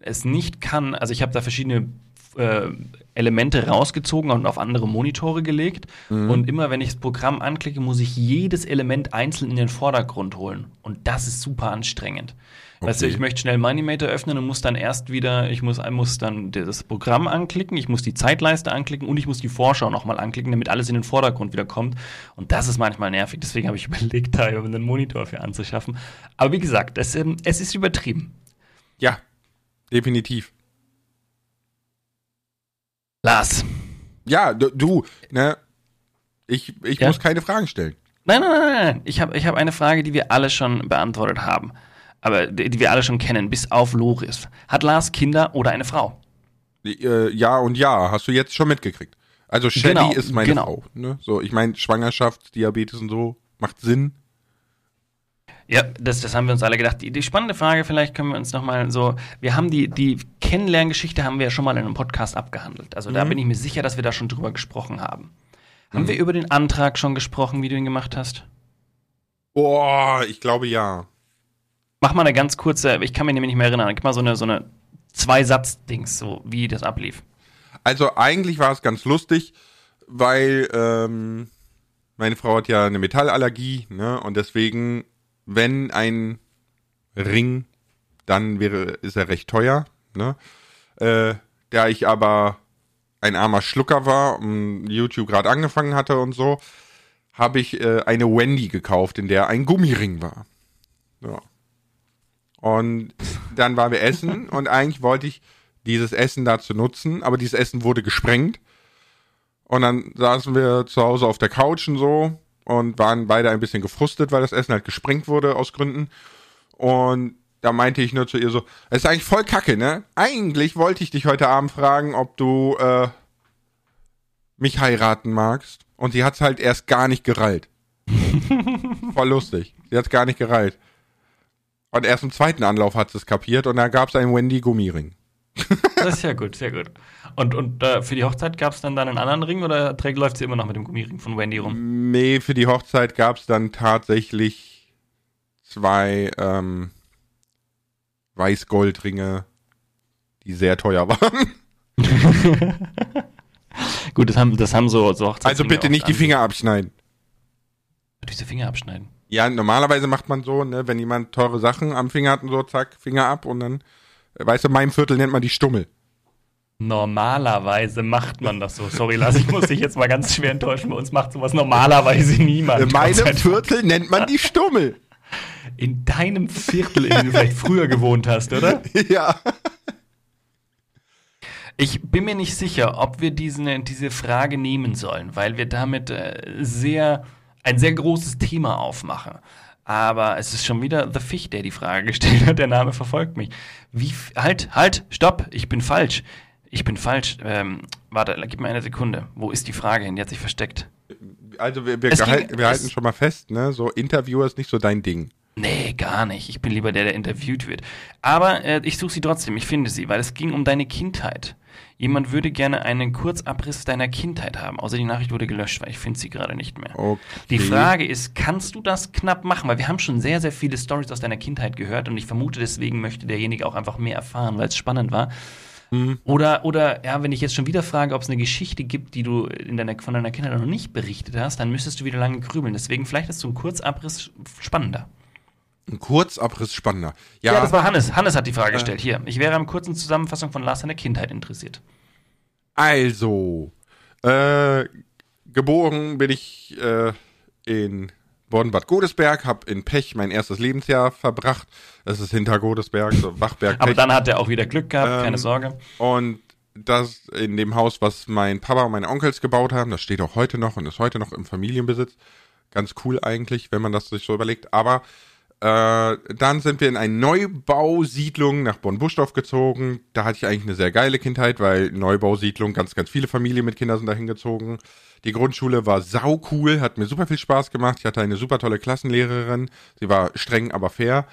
es nicht kann, also ich habe da verschiedene äh, Elemente rausgezogen und auf andere Monitore gelegt. Und immer wenn ich das Programm anklicke, muss ich jedes Element einzeln in den Vordergrund holen. Und das ist super anstrengend. Weißt du, Okay. ich möchte schnell Minimator öffnen und muss dann erst wieder, ich muss, muss dann das Programm anklicken, ich muss die Zeitleiste anklicken und ich muss die Vorschau nochmal anklicken, damit alles in den Vordergrund wieder kommt. Und das ist manchmal nervig. Deswegen habe ich überlegt, da einen Monitor für anzuschaffen. Aber wie gesagt, es, ähm, es ist übertrieben. Ja, definitiv. Lars. Ja, du, du ne? Ich, ich Ja? muss keine Fragen stellen. Nein, nein, nein, nein. Ich habe ich hab eine Frage, die wir alle schon beantwortet haben. Aber die, wir alle schon kennen, bis auf Loris. Hat Lars Kinder oder eine Frau? Äh, ja und ja, hast du jetzt schon mitgekriegt. Also Shelly Genau, ist meine genau. Frau. Ne? So, ich meine, Schwangerschaft, Diabetes und so, macht Sinn. Ja, das, das haben wir uns alle gedacht. Die, die spannende Frage, vielleicht können wir uns nochmal so, wir haben die, die Kennenlerngeschichte haben wir ja schon mal in einem Podcast abgehandelt. Also da bin ich mir sicher, dass wir da schon drüber gesprochen haben. Haben wir über den Antrag schon gesprochen, wie du ihn gemacht hast? Boah, ich glaube ja. Mach mal eine ganz kurze, ich kann mich nämlich nicht mehr erinnern, gib mal so eine, so eine zwei Satzdings, so wie das ablief. Also eigentlich war es ganz lustig, weil ähm, meine Frau hat ja eine Metallallergie, ne? Und deswegen, wenn ein Ring, dann wäre, ist er recht teuer, ne? Äh, da ich aber ein armer Schlucker war und YouTube gerade angefangen hatte und so, habe ich äh, eine Wendy gekauft, in der ein Gummiring war. Ja. Und dann waren wir essen und eigentlich wollte ich dieses Essen dazu nutzen, aber dieses Essen wurde gesprengt. Und dann saßen wir zu Hause auf der Couch und so und waren beide ein bisschen gefrustet, weil das Essen halt gesprengt wurde aus Gründen. Und da meinte ich nur zu ihr so, es ist eigentlich voll kacke, ne? Eigentlich wollte ich dich heute Abend fragen, ob du äh, mich heiraten magst. Und sie hat's halt erst gar nicht gereilt. voll lustig. Sie hat's gar nicht gereilt. Und erst im zweiten Anlauf hat sie es kapiert und da gab's einen Wendy Gummiring. das ist ja gut, sehr gut. Und, und äh, für die Hochzeit gab es dann, dann einen anderen Ring oder trägt, läuft sie immer noch mit dem Gummiring von Wendy rum? Nee, für die Hochzeit gab's dann tatsächlich zwei ähm, Weißgoldringe, die sehr teuer waren. Gut, das haben, das haben so, so Also bitte nicht die Finger abschneiden. Diese Finger abschneiden? Ja, normalerweise macht man so, ne, wenn jemand teure Sachen am Finger hat und so, zack, Finger ab und dann, äh, weißt du, in meinem Viertel nennt man die Stummel. Normalerweise macht man das so. Sorry, Lars, ich muss dich jetzt mal ganz schwer enttäuschen. Bei uns macht sowas normalerweise niemand. In meinem Viertel nennt man die Stummel. In deinem Viertel, in dem du vielleicht früher gewohnt hast, oder? Ja. Ich bin mir nicht sicher, ob wir diese, diese Frage nehmen sollen, weil wir damit äh, sehr, ein sehr großes Thema aufmachen. Aber es ist schon wieder The Fish, der die Frage gestellt hat. Der Name verfolgt mich. Wie, halt, halt, stopp, ich bin falsch. Ich bin falsch. Ähm, warte, gib mir eine Sekunde. Wo ist die Frage hin? Die hat sich versteckt. Also wir, wir, ging, wir halten schon mal fest, ne? So Interviewer ist nicht so dein Ding. Nee, gar nicht. Ich bin lieber der, der interviewt wird. Aber äh, ich suche sie trotzdem, ich finde sie, weil es ging um deine Kindheit. Jemand würde gerne einen Kurzabriss deiner Kindheit haben. Außer die Nachricht wurde gelöscht, weil ich finde sie gerade nicht mehr. Okay. Die Frage ist, kannst du das knapp machen? Weil wir haben schon sehr, sehr viele Stories aus deiner Kindheit gehört und ich vermute, deswegen möchte derjenige auch einfach mehr erfahren, weil es spannend war. Mhm. Oder, oder, ja, wenn ich jetzt schon wieder frage, ob es eine Geschichte gibt, die du in deiner, von deiner Kindheit noch nicht berichtet hast, dann müsstest du wieder lange grübeln. Deswegen vielleicht ist so ein Kurzabriss spannender. Ein Kurzabriss spannender. Ja, ja, das war Hannes. Hannes hat die Frage äh. gestellt. Hier, ich wäre am kurzen Zusammenfassung von Lars seiner Kindheit interessiert. Also, äh, geboren bin ich äh, in Bonn-Bad Godesberg, habe in Pech mein erstes Lebensjahr verbracht. Das ist hinter Godesberg, so Wachberg. Aber dann hat er auch wieder Glück gehabt, ähm, keine Sorge. Und das in dem Haus, was mein Papa und meine Onkels gebaut haben, das steht auch heute noch und ist heute noch im Familienbesitz. Ganz cool eigentlich, wenn man das sich so überlegt. Aber äh, dann sind wir in eine Neubausiedlung nach Bonn-Buschdorf gezogen. Da hatte ich eigentlich eine sehr geile Kindheit, weil Neubausiedlung, ganz, ganz viele Familien mit Kindern sind dahin gezogen. Die Grundschule war sau cool, hat mir super viel Spaß gemacht. Ich hatte eine super tolle Klassenlehrerin. Sie war streng, aber fair.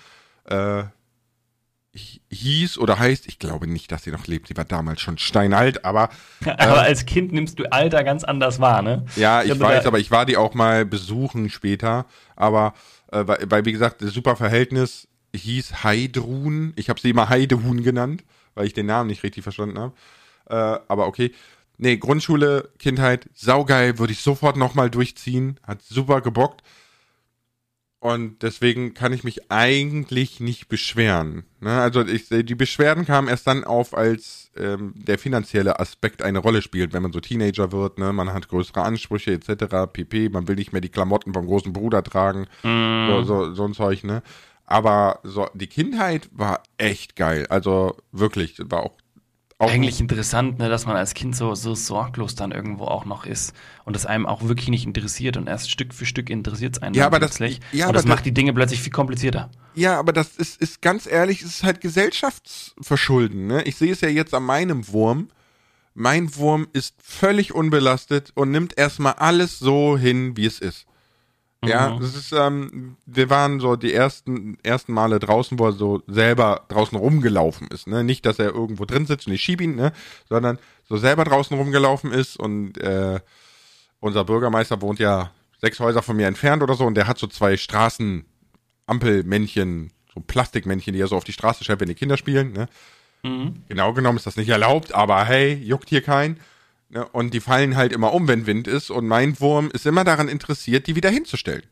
Äh, hieß oder heißt, ich glaube nicht, dass sie noch lebt. Sie war damals schon steinalt, aber. Äh, aber als Kind nimmst du Alter ganz anders wahr, ne? Ja, ich, ich weiß, aber ich war die auch mal besuchen später. Aber äh, weil, weil, wie gesagt, das super Verhältnis hieß Heidrun. Ich habe sie immer Heidehuhn genannt, weil ich den Namen nicht richtig verstanden habe. Äh, aber okay. Nee, Grundschule, Kindheit, saugeil, würde ich sofort nochmal durchziehen. Hat super gebockt. Und deswegen kann ich mich eigentlich nicht beschweren. Ne? Also ich, die Beschwerden kamen erst dann auf, als ähm, der finanzielle Aspekt eine Rolle spielt, wenn man so Teenager wird, ne? man hat größere Ansprüche etc. pp. Man will nicht mehr die Klamotten vom großen Bruder tragen, mm. so, so, so ein Zeug. Ne? Aber so die Kindheit war echt geil. Also wirklich, war auch auch Eigentlich interessant, ne, dass man als Kind so, so sorglos dann irgendwo auch noch ist und es einem auch wirklich nicht interessiert und erst Stück für Stück interessiert es einen ja, aber plötzlich. Das, ja, und das macht die Dinge plötzlich viel komplizierter. Ja, aber das ist, ist ganz ehrlich, es ist halt Gesellschaftsverschulden. Ne? Ich sehe es ja jetzt an meinem Wurm. Mein Wurm ist völlig unbelastet und nimmt erstmal alles so hin, wie es ist. Ja, mhm. das ist, ähm, wir waren so die ersten, ersten Male draußen, wo er so selber draußen rumgelaufen ist, ne? Nicht, dass er irgendwo drin sitzt und ich schiebe ihn, ne? Sondern so selber draußen rumgelaufen ist und äh, unser Bürgermeister wohnt ja sechs Häuser von mir entfernt oder so und der hat so zwei Straßenampelmännchen, so Plastikmännchen, die er so auf die Straße schreibt, wenn die Kinder spielen, ne? Mhm. Genau genommen ist das nicht erlaubt, aber hey, juckt hier kein. Ne? Und die fallen halt immer um, wenn Wind ist. Und mein Wurm ist immer daran interessiert, die wieder hinzustellen.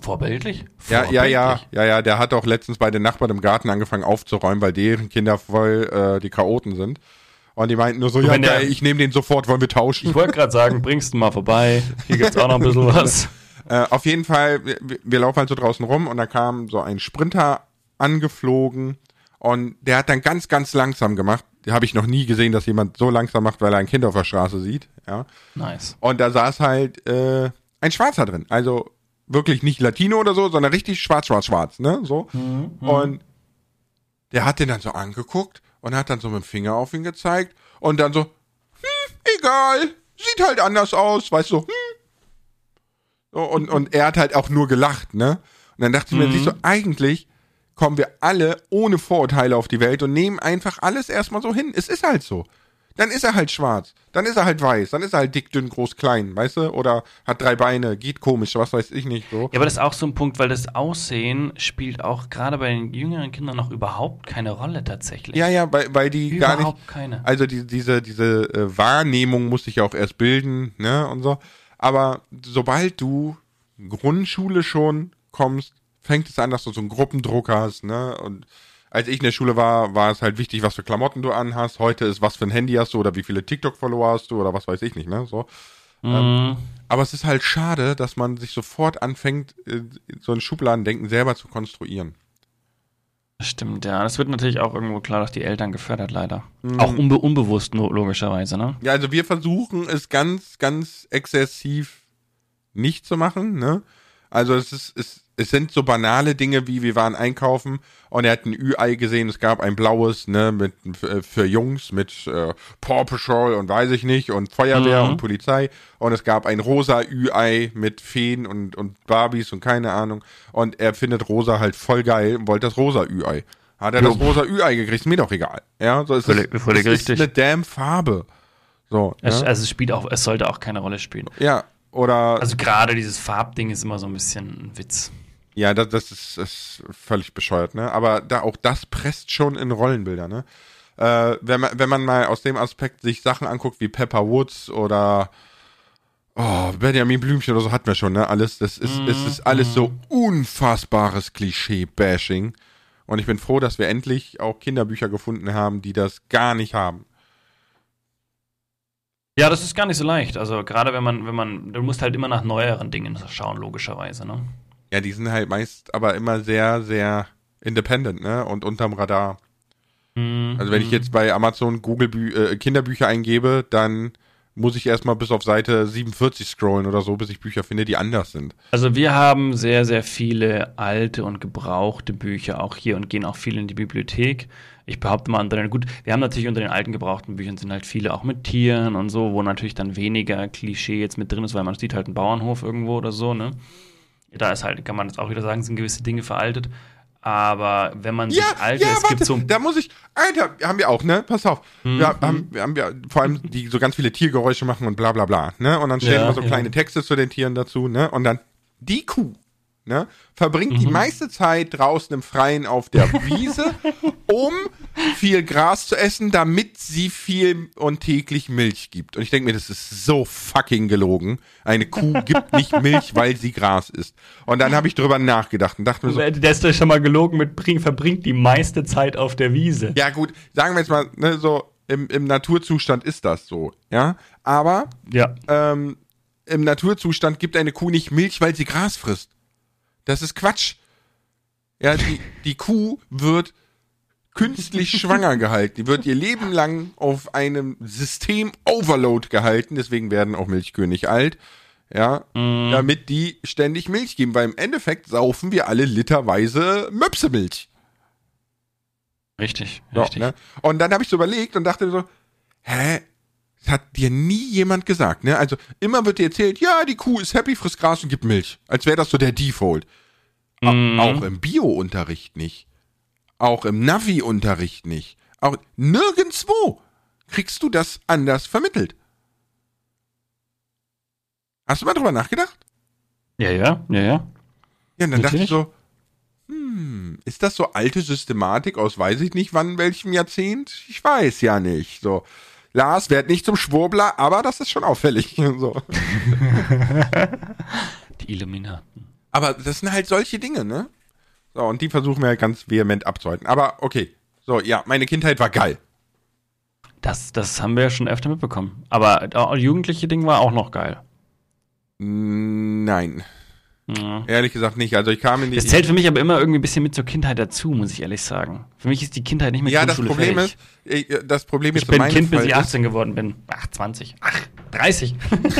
Vorbildlich? Ja, ja, ja, Vorbildlich. ja, ja. Der hat auch letztens bei den Nachbarn im Garten angefangen aufzuräumen, weil deren Kinder voll äh, die Chaoten sind. Und die meinten nur so, ja, der- ich nehme den sofort, wollen wir tauschen. Ich wollte gerade sagen, bringst du mal vorbei. Hier gibt's auch noch ein bisschen was. Äh, auf jeden Fall, wir, wir laufen halt so draußen rum und da kam so ein Sprinter angeflogen und der hat dann ganz, ganz langsam gemacht. Habe ich noch nie gesehen, dass jemand so langsam macht, weil er ein Kind auf der Straße sieht. Ja. Nice. Und da saß halt äh, ein Schwarzer drin. Also wirklich nicht Latino oder so, sondern richtig schwarz, schwarz, schwarz, ne? So. Und der hat den dann so angeguckt und hat dann so mit dem Finger auf ihn gezeigt und dann so, hm, egal, sieht halt anders aus, weißt du, hm. So, und, und er hat halt auch nur gelacht, ne? Und dann dachte ich mir, siehst du, eigentlich kommen wir alle ohne Vorurteile auf die Welt und nehmen einfach alles erstmal so hin. Es ist halt so. Dann ist er halt schwarz, dann ist er halt weiß, dann ist er halt dick, dünn, groß, klein, weißt du? Oder hat drei Beine, geht komisch, was weiß ich nicht so. Ja, aber das ist auch so ein Punkt, weil das Aussehen spielt auch gerade bei den jüngeren Kindern noch überhaupt keine Rolle tatsächlich. Ja, ja, weil, weil die gar nicht. Überhaupt keine. Also die, diese, diese äh, Wahrnehmung muss sich ja auch erst bilden, ne, und so. Aber sobald du Grundschule schon kommst, fängt es an, dass du so einen Gruppendruck hast, ne, und als ich in der Schule war, war es halt wichtig, was für Klamotten du anhast. Heute ist, was für ein Handy hast du oder wie viele TikTok-Follower hast du oder was weiß ich nicht, ne, so. Mhm. Aber es ist halt schade, dass man sich sofort anfängt, äh, so ein Schubladendenken selber zu konstruieren. Das Stimmt, ja. Das wird natürlich auch irgendwo klar durch die Eltern gefördert, leider. Mhm. Auch unbe unbewusst, nur logischerweise, ne? Ja, also wir versuchen es ganz, ganz exzessiv nicht zu machen, ne? Also es ist, es, es sind so banale Dinge wie wir waren einkaufen und er hat ein Ü-Ei gesehen, es gab ein blaues, ne, mit äh, für Jungs mit äh, Paw Patrol und weiß ich nicht und Feuerwehr Mhm. und Polizei und es gab ein rosa Ü-Ei mit Feen und und Barbies und keine Ahnung und er findet rosa halt voll geil und wollte das rosa Ü-Ei. Hat er Jo. das rosa Ü-Ei gekriegt, ist mir doch egal. Ja, so es Völlig- ist, völlig es ist eine damn Farbe. So, Es, ja. Also es spielt auch, es sollte auch keine Rolle spielen. Ja, oder Also gerade dieses Farbding ist immer so ein bisschen ein Witz. Ja, das, das ist, ist völlig bescheuert, ne? Aber da auch das presst schon in Rollenbilder, ne? Äh, wenn man wenn man mal aus dem Aspekt sich Sachen anguckt wie Pepper Woods oder oh, Benjamin Blümchen oder so hatten wir schon, ne? Alles, das ist es ist alles so unfassbares Klischee-Bashing. Und ich bin froh, dass wir endlich auch Kinderbücher gefunden haben, die das gar nicht haben. Ja, das ist gar nicht so leicht. Also gerade wenn man, wenn man, du musst halt immer nach neueren Dingen schauen, logischerweise, ne? Ja, die sind halt meist aber immer sehr, sehr independent, ne? Und unterm Radar. Mhm. Also wenn ich jetzt bei Amazon Google Bü äh, Kinderbücher eingebe, dann muss ich erstmal bis auf Seite 47 scrollen oder so, bis ich Bücher finde, die anders sind. Also wir haben sehr, sehr viele alte und gebrauchte Bücher auch hier und gehen auch viel in die Bibliothek. Ich behaupte mal unter den, gut, wir haben natürlich unter den alten gebrauchten Büchern sind halt viele auch mit Tieren und so, wo natürlich dann weniger Klischee jetzt mit drin ist, weil man sieht halt einen Bauernhof irgendwo oder so, ne? Da ist halt, kann man jetzt auch wieder sagen, sind gewisse Dinge veraltet. Aber wenn man sich alte, es gibt so da muss ich, Alter, haben wir auch, ne? Pass auf. Mhm. Wir haben, wir haben ja vor allem die so ganz viele Tiergeräusche machen und bla bla bla, ne? Und dann stehen Ja, immer so ja. kleine Texte zu den Tieren dazu, ne? Und dann die Kuh, ne? Verbringt Mhm. die meiste Zeit draußen im Freien auf der Wiese, um viel Gras zu essen, damit sie viel und täglich Milch gibt. Und ich denke mir, das ist so fucking gelogen. Eine Kuh gibt nicht Milch, weil sie Gras isst. Und dann habe ich drüber nachgedacht und dachte mir so, Der ist doch schon mal gelogen mit bring, verbringt die meiste Zeit auf der Wiese. Ja, gut, sagen wir jetzt mal, ne, so im, im Naturzustand ist das so, ja. Aber Ja. ähm, im Naturzustand gibt eine Kuh nicht Milch, weil sie Gras frisst. Das ist Quatsch. Ja, die, die Kuh wird künstlich schwanger gehalten. Die wird ihr Leben lang auf einem System Overload gehalten. Deswegen werden auch Milchkühe nicht alt. Ja, damit die ständig Milch geben, weil im Endeffekt saufen wir alle literweise Möpsemilch. Richtig, Ja, richtig. ne? Und dann habe ich so überlegt und dachte so, hä? Das hat dir nie jemand gesagt, ne? Also immer wird dir erzählt, ja, die Kuh ist happy, frisst Gras und gibt Milch. Als wäre das so der Default. Mhm. Auch im Bio-Unterricht nicht. Auch im Navi-Unterricht nicht. Auch nirgendwo kriegst du das anders vermittelt. Hast du mal drüber nachgedacht? Ja, ja, ja, ja. Ja, und dann dachte ich Natürlich. so, hm, ist das so alte Systematik aus weiß ich nicht wann, welchem Jahrzehnt? Ich weiß ja nicht. So, Lars, werd nicht zum Schwurbler, aber das ist schon auffällig. So. Die Illuminaten. Aber das sind halt solche Dinge, ne? So, und die versuchen wir halt ganz vehement abzuhalten. Aber okay, so, ja, meine Kindheit war geil. Das, das haben wir ja schon öfter mitbekommen. Aber das jugendliche Ding war auch noch geil. Nein. Ja. Ehrlich gesagt nicht. Also ich kam in die. Das zählt für mich aber immer irgendwie ein bisschen mit zur Kindheit dazu, muss ich ehrlich sagen. Für mich ist die Kindheit nicht mehr ja, das Grundschule Problem fähig. ist, äh, das Problem ist Ich bin Kind, bis Fall ich ist- 18 geworden bin. Ach, 20. Ach, 30.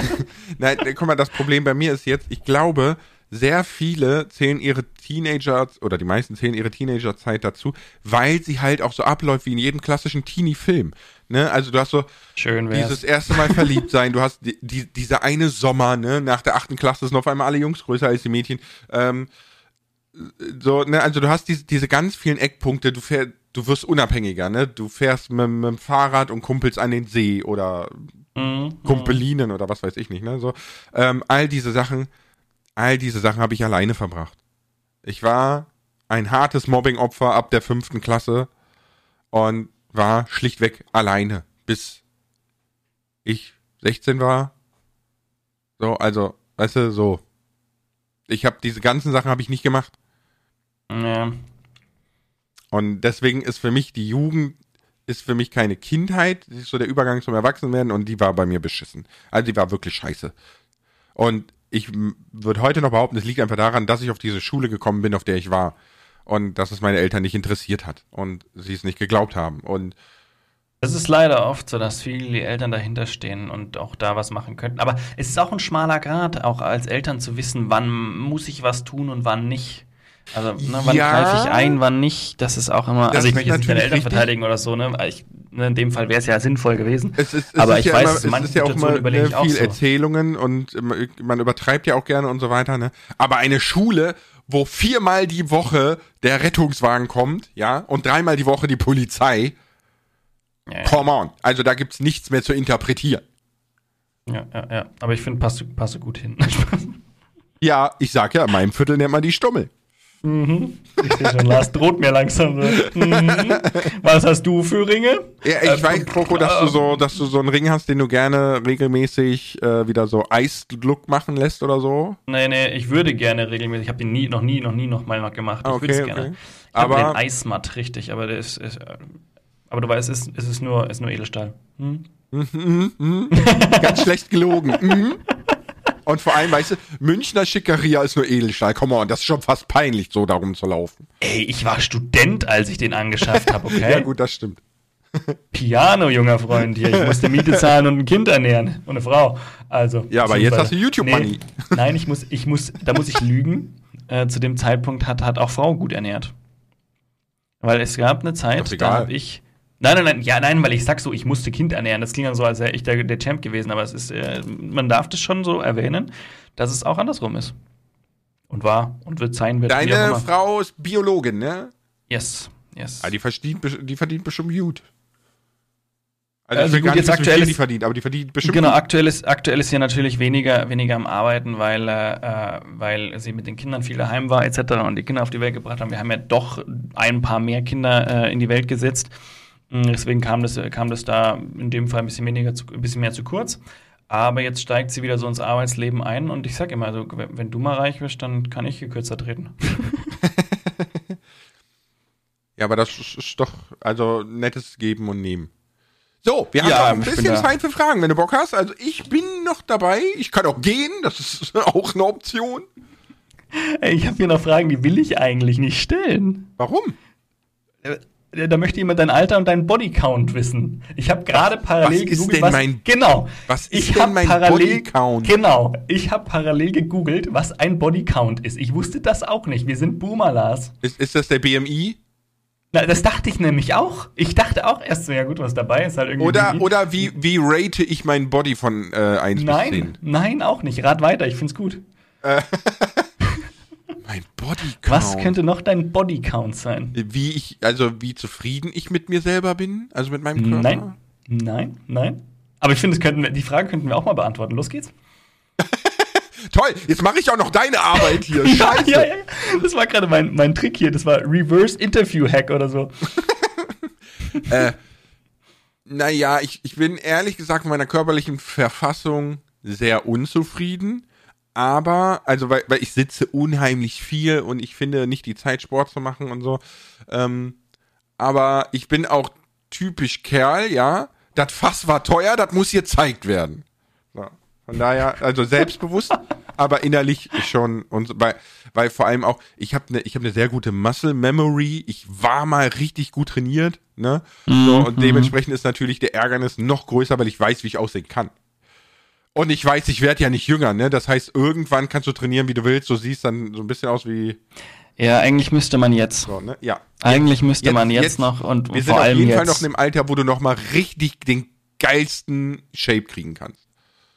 Nein, äh, guck mal, das Problem bei mir ist jetzt, ich glaube, sehr viele zählen ihre Teenager oder die meisten zählen ihre Teenagerzeit dazu, weil sie halt auch so abläuft wie in jedem klassischen Teenie-Film. Ne? Also du hast so dieses erste Mal verliebt sein, du hast die, die, dieser eine Sommer, ne, nach der achten Klasse sind auf einmal alle Jungs größer als die Mädchen. Ähm, so, ne, also du hast diese, diese ganz vielen Eckpunkte, du fährst, du wirst unabhängiger, ne? Du fährst mit, mit dem Fahrrad und kumpelst an den See oder Mhm. Kumpelinen oder was weiß ich nicht, ne? So, ähm, all diese Sachen, all diese Sachen habe ich alleine verbracht. Ich war ein hartes Mobbing-Opfer ab der fünften Klasse und war schlichtweg alleine, bis ich 16 war. So, also, weißt du, so. Ich habe diese ganzen Sachen habe ich nicht gemacht. Ja. Und deswegen ist für mich die Jugend ist für mich keine Kindheit, das ist so der Übergang zum Erwachsenwerden und die war bei mir beschissen. Also die war wirklich scheiße. Und ich würde heute noch behaupten, es liegt einfach daran, dass ich auf diese Schule gekommen bin, auf der ich war. Und dass es meine Eltern nicht interessiert hat und sie es nicht geglaubt haben. Und Es ist leider oft so, dass viele Eltern dahinter stehen und auch da was machen könnten. Aber es ist auch ein schmaler Grad, auch als Eltern zu wissen, wann muss ich was tun und wann nicht. Also, ne, wann Ja. greife ich ein, wann nicht. Das ist auch immer. Das also, ich möchte jetzt nicht natürlich Eltern richtig. verteidigen oder so, ne? Ich, ne in dem Fall wäre es ja sinnvoll gewesen. es ist, es Aber ich ja weiß, immer, es ist ja auch mal überlege ne, ich auch viel so. Erzählungen und ähm, man übertreibt ja auch gerne und so weiter. Ne? Aber eine Schule, wo viermal die Woche der Rettungswagen kommt, ja, und dreimal die Woche die Polizei, Ja, ja, come on. Also da gibt's nichts mehr zu interpretieren. ja, ja, ja. Aber ich finde, passt, passt gut hin. Ja, ich sag ja, in meinem Viertel nennt man die Stummel. Ich sehe schon, Lars droht mir langsam. Mhm. Was hast du für Ringe? Ja, ich Äh, weiß, Coco, dass du so, dass du so einen Ring hast, den du gerne regelmäßig äh, wieder so Eislook machen lässt oder so. Nee, nee, ich würde gerne regelmäßig. Ich habe den nie, noch nie, noch nie noch mal noch gemacht. Ich Okay, würde es okay. gerne. Ich habe Aber- den Eismatt, richtig, aber der ist, ist äh, aber du weißt, es ist, es ist nur, ist nur Edelstahl. Hm? Ganz schlecht gelogen. Mhm. Und vor allem, weißt du, Münchner Schickeria ist nur Edelstahl. Come on, das ist schon fast peinlich, so darum zu laufen. Ey, ich war Student, als ich den angeschafft habe, okay? Ja, gut, das stimmt. Piano, junger Freund hier. Ich musste Miete zahlen und ein Kind ernähren und eine Frau. Also. Ja, aber jetzt hast du YouTube-Money. Nein, ich muss, ich muss, da muss ich lügen. Äh, zu dem Zeitpunkt hat, hat auch Frau gut ernährt. Weil es gab eine Zeit, da habe ich. Nein, nein, nein, ja, nein, weil ich sag so, ich musste Kind ernähren. Das klingt dann so, als wäre ich der, der Champ gewesen, aber es ist, äh, man darf das schon so erwähnen, dass es auch andersrum ist. Und war und wird sein, wird Deine. Frau ist Biologin, ne? Yes, yes. Ah, die verdient, die verdient bestimmt gut. Also, Also gut, jetzt aktuell ist- die verdient, aber die verdient bestimmt Genau, aktuell ist, aktuell ist sie natürlich weniger, weniger am Arbeiten, weil, äh, äh, weil sie mit den Kindern viel daheim war, etc. und die Kinder auf die Welt gebracht haben. Wir haben ja doch ein paar mehr Kinder äh, in die Welt gesetzt. Mm, Deswegen kam das, kam das da in dem Fall ein bisschen, weniger zu, ein bisschen mehr zu kurz. Aber jetzt steigt sie wieder so ins Arbeitsleben ein und ich sag immer, also, wenn du mal reich wirst, dann kann ich hier kürzer treten. Ja, aber das ist doch, also nettes Geben und Nehmen. So, wir haben Ja, noch ein bisschen. Zeit für Fragen, wenn du Bock hast. Also ich bin noch dabei. Ich kann auch gehen, das ist auch eine Option. Ey, ich habe hier noch Fragen, die will ich eigentlich nicht stellen. Warum? Äh, Da möchte jemand dein Alter und deinen Bodycount wissen. Ich habe gerade parallel was ist gegoogelt, denn was mein- genau. was ist ich denn mein parallel, Bodycount? Genau. Ich habe parallel gegoogelt, was ein Bodycount ist. Ich wusste das auch nicht. Wir sind Boomer, Lars. Ist, ist das der BMI? Na, das dachte ich nämlich auch. Ich dachte auch erst so, ja gut, was dabei ist halt irgendwie. Oder, BMI. oder wie, wie rate ich mein Body von äh, 1 bis Nein, 10? nein, auch nicht. Rat weiter, ich find's gut. Mein Bodycount. Was könnte noch dein Bodycount sein? Wie ich, also wie zufrieden ich mit mir selber bin? Also mit meinem Körper? Nein, nein, nein. Aber ich finde, die Frage könnten wir auch mal beantworten. Los geht's. Toll, jetzt mache ich auch noch deine Arbeit hier. Scheiße. ja, ja, ja. Das war gerade mein, mein Trick hier. Das war Reverse Interview Hack oder so. äh, naja, ich, ich bin ehrlich gesagt mit meiner körperlichen Verfassung sehr unzufrieden. Aber, also, weil, weil ich sitze unheimlich viel und ich finde nicht die Zeit, Sport zu machen und so. Ähm, aber ich bin auch typisch Kerl, ja. Das Fass war teuer, das muss gezeigt werden. So. Von daher, also selbstbewusst, aber innerlich schon und weil, weil vor allem auch, ich habe eine, ich habe eine sehr gute Muscle Memory. Ich war mal richtig gut trainiert, ne? So, und Mhm. dementsprechend ist natürlich der Ärgernis noch größer, weil ich weiß, wie ich aussehen kann. Und ich weiß, ich werde ja nicht jünger, ne? Das heißt, irgendwann kannst du trainieren, wie du willst. Du siehst dann so ein bisschen aus wie Ja, eigentlich müsste man jetzt. so, ne? Ja. Eigentlich müsste jetzt- man jetzt, jetzt- noch und Wir sind vor auf allem jeden Fall jetzt. noch in einem Alter, wo du noch mal richtig den geilsten Shape kriegen kannst.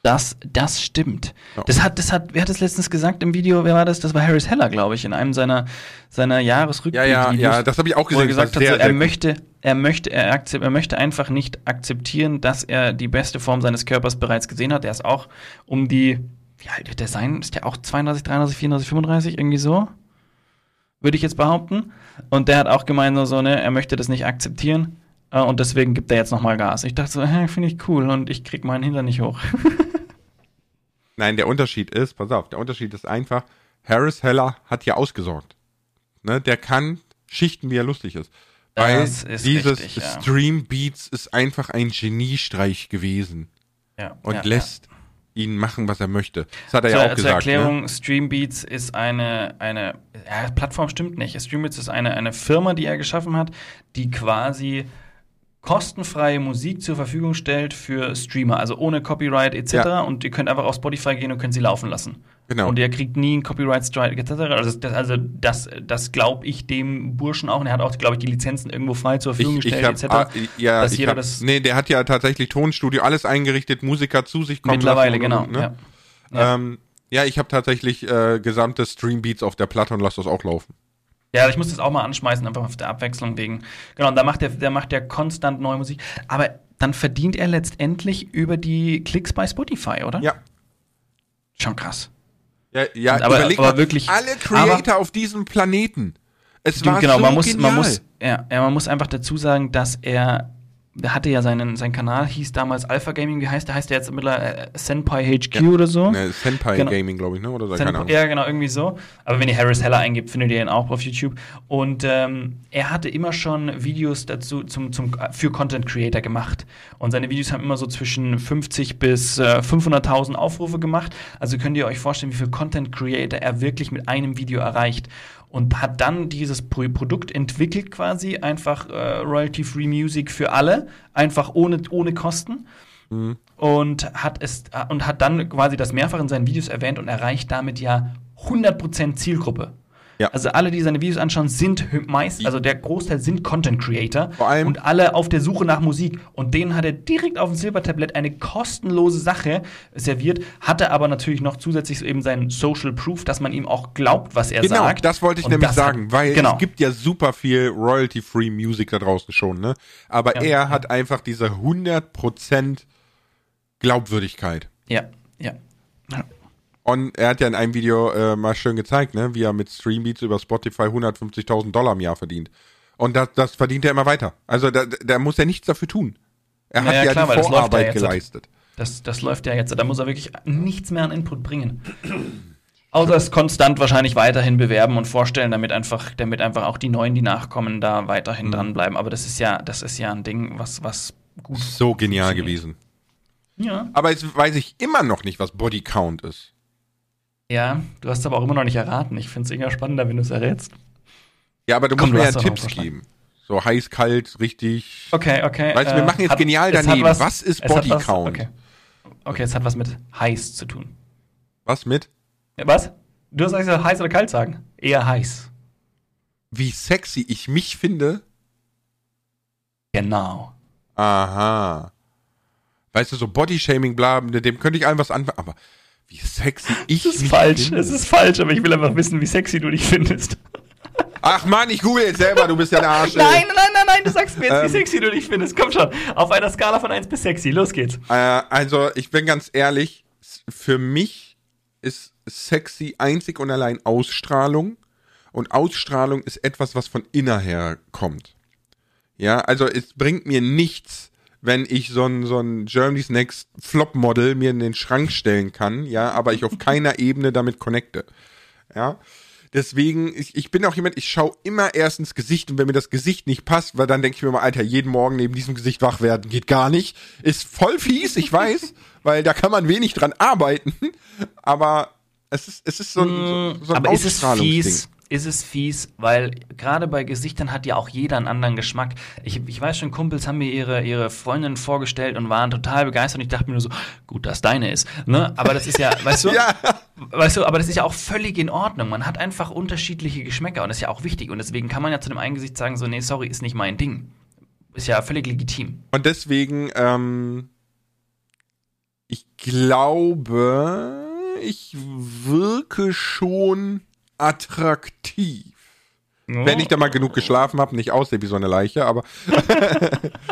Das, das stimmt. Ja. Das hat, das hat, wer hat das letztens gesagt im Video? Wer war das? Das war Harris Heller, glaube ich, in einem seiner, seiner Ja, Jahresrückblick-Videos. ja, ja, das habe ich auch wo er gesehen. das war gesagt hat, so, er möchte, er möchte, er, akzept, er möchte einfach nicht akzeptieren, dass er die beste Form seines Körpers bereits gesehen hat. Er ist auch um die, wie alt wird der sein? Ist der auch 32, 33, 34, 35, irgendwie so? Würde ich jetzt behaupten. Und der hat auch gemeint, so, so, ne, er möchte das nicht akzeptieren. äh, Und deswegen gibt er jetzt nochmal Gas. Ich dachte so, hä, finde ich cool und ich krieg meinen Hintern nicht hoch. Nein, der Unterschied ist, pass auf, der Unterschied ist einfach, Harris Heller hat ja ausgesorgt. Ne, der kann schichten, wie er lustig ist. Weil Das ist dieses richtig, ja. Stream Beats ist einfach ein Geniestreich gewesen Ja, und ja, lässt ihn machen, was er möchte. Das hat er Zur, ja auch zur gesagt. Ne? Erklärung, Streambeats ist eine, eine ja, Plattform stimmt nicht. Streambeats ist eine, eine Firma, die er geschaffen hat, die quasi kostenfreie Musik zur Verfügung stellt für Streamer, also ohne Copyright etc. Ja. Und ihr könnt einfach auf Spotify gehen und könnt sie laufen lassen. Genau. Und ihr kriegt nie einen Copyright Strike etc. Also das, also das, das glaube ich dem Burschen auch. Und er hat auch, glaube ich, die Lizenzen irgendwo frei zur Verfügung Ich, ich gestellt hab, etc. ah, ja, dass ich jeder hab, das nee, der hat ja tatsächlich Tonstudio, alles eingerichtet, Musiker zu sich kommen Mittlerweile, lassen. genau. und- Ne? Ja. Ähm, ja ich habe tatsächlich äh, gesamte Streambeats auf der Platte und lass das auch laufen. Ja, ich muss das auch mal anschmeißen, einfach auf der Abwechslung wegen. Genau, und da macht der, der macht ja konstant neue Musik. Aber dann verdient er letztendlich über die Klicks bei Spotify, oder? Ja. Schon krass. Ja, ja Und aber- überleg aber mal, wirklich- alle Creator auf diesem Planeten. Es war genau, so man muss, genial. man muss, ja, ja, man muss einfach dazu sagen, dass er, der hatte ja seinen, sein Kanal hieß damals Alpha Gaming, wie heißt der? Heißt der jetzt mittlerweile äh, Senpai HQ oder so? Ne, Senpai Genau. Gaming, glaube ich, ne? Oder so, Sen- keine Ahnung. Ja, genau, irgendwie so. Aber wenn ihr Harris Heller eingibt, findet ihr ihn auch auf YouTube. Und ähm, er hatte immer schon Videos dazu zum, zum, für Content Creator gemacht. Und seine Videos haben immer so zwischen 50 bis äh, 500.000 Aufrufe gemacht. Also könnt ihr euch vorstellen, wie viel Content Creator er wirklich mit einem Video erreicht. Und hat dann dieses Pro Produkt entwickelt quasi, einfach äh, Royalty-Free Music für alle, einfach ohne, ohne Kosten und hat es und hat dann quasi das mehrfach in seinen Videos erwähnt und erreicht damit ja 100% Zielgruppe. Ja. Also alle, die seine Videos anschauen, sind meist, also der Großteil sind Content Creator Vor allem- und alle auf der Suche nach Musik. Und denen hat er direkt auf dem Silbertablett eine kostenlose Sache serviert, hatte aber natürlich noch zusätzlich so eben seinen Social Proof, dass man ihm auch glaubt, was er Genau, sagt. das wollte ich Und nämlich das hat- sagen, weil genau. es gibt ja super viel Royalty-Free Music da draußen schon, ne? Aber Ja, er ja. hat einfach diese 100% Glaubwürdigkeit. Ja, ja. ja. Und er hat ja in einem Video äh, mal schön gezeigt, ne, wie er mit Streambeats über Spotify 150.000 Dollar im Jahr verdient. Und das, das verdient er immer weiter. Also da, da muss er nichts dafür tun. Er hat Ja, ja, ja, klar, die ja Vorarbeit jetzt. geleistet. Das, das läuft ja jetzt. Da muss er wirklich nichts mehr an Input bringen. Außer es konstant wahrscheinlich weiterhin bewerben und vorstellen, damit einfach, damit einfach auch die Neuen, die nachkommen, da weiterhin Mhm. dranbleiben. Aber das ist ja, das ist ja ein Ding, was, was gut. So genial gewesen. Ja. Aber jetzt weiß ich immer noch nicht, was Body Count ist. Ja, du hast es aber auch immer noch nicht erraten. Ich finde es eher spannender, wenn du es errätst. Ja, aber du Komm, musst du mir ja Tipps geben. So heiß, kalt, richtig. Okay, okay. Weißt du, wir machen jetzt genial hat daneben. Was ist es hat Body was- Count? Okay. okay, es hat was mit heiß zu tun. Was mit? Was? Du hast gesagt, heiß oder kalt sagen? Eher heiß. Wie sexy ich mich finde? Genau. Aha. Weißt du, so Bodyshaming, bla, mit dem könnte ich allen was anfangen. Aber wie sexy ich Es ist mich falsch, finde. es ist falsch, aber ich will einfach wissen, wie sexy du dich findest. Ach Mann, ich google jetzt selber, du bist ja der Arsch. ey. Nein, nein, nein, nein, du sagst mir jetzt, wie Ähm. sexy du dich findest. Komm schon. Auf einer Skala von 1 bis sexy. Los geht's. Äh, also, ich bin ganz ehrlich, für mich ist sexy einzig und allein Ausstrahlung. Und Ausstrahlung ist etwas, was von innerher kommt. Ja, also es bringt mir nichts, wenn ich so ein, so ein Germany's Next Flop Model mir in den Schrank stellen kann, ja, aber ich auf keiner Ebene damit connecte. Ja. Deswegen, ich, ich bin auch jemand, ich schaue immer erst ins Gesicht und wenn mir das Gesicht nicht passt, weil dann denke ich mir mal, Alter, jeden Morgen neben diesem Gesicht wach werden geht gar nicht. Ist voll fies, ich weiß, weil da kann man wenig dran arbeiten, aber es ist, es ist so ein, so, so ein Aber ist es fies? Ist es fies, weil gerade bei Gesichtern hat ja auch jeder einen anderen Geschmack. Ich, ich weiß schon, Kumpels haben mir ihre, ihre Freundin vorgestellt und waren total begeistert und ich dachte mir nur so, gut, dass deine ist. Ne? Aber das ist ja, weißt du, Ja. weißt du, aber das ist ja auch völlig in Ordnung. Man hat einfach unterschiedliche Geschmäcker und das ist ja auch wichtig. Und deswegen kann man ja zu dem einen Gesicht sagen, so, nee, sorry, ist nicht mein Ding. Ist ja völlig legitim. Und deswegen, ähm, ich glaube, ich wirke schon attraktiv. Wenn ich da mal genug geschlafen habe, nicht aussehe wie so eine Leiche, aber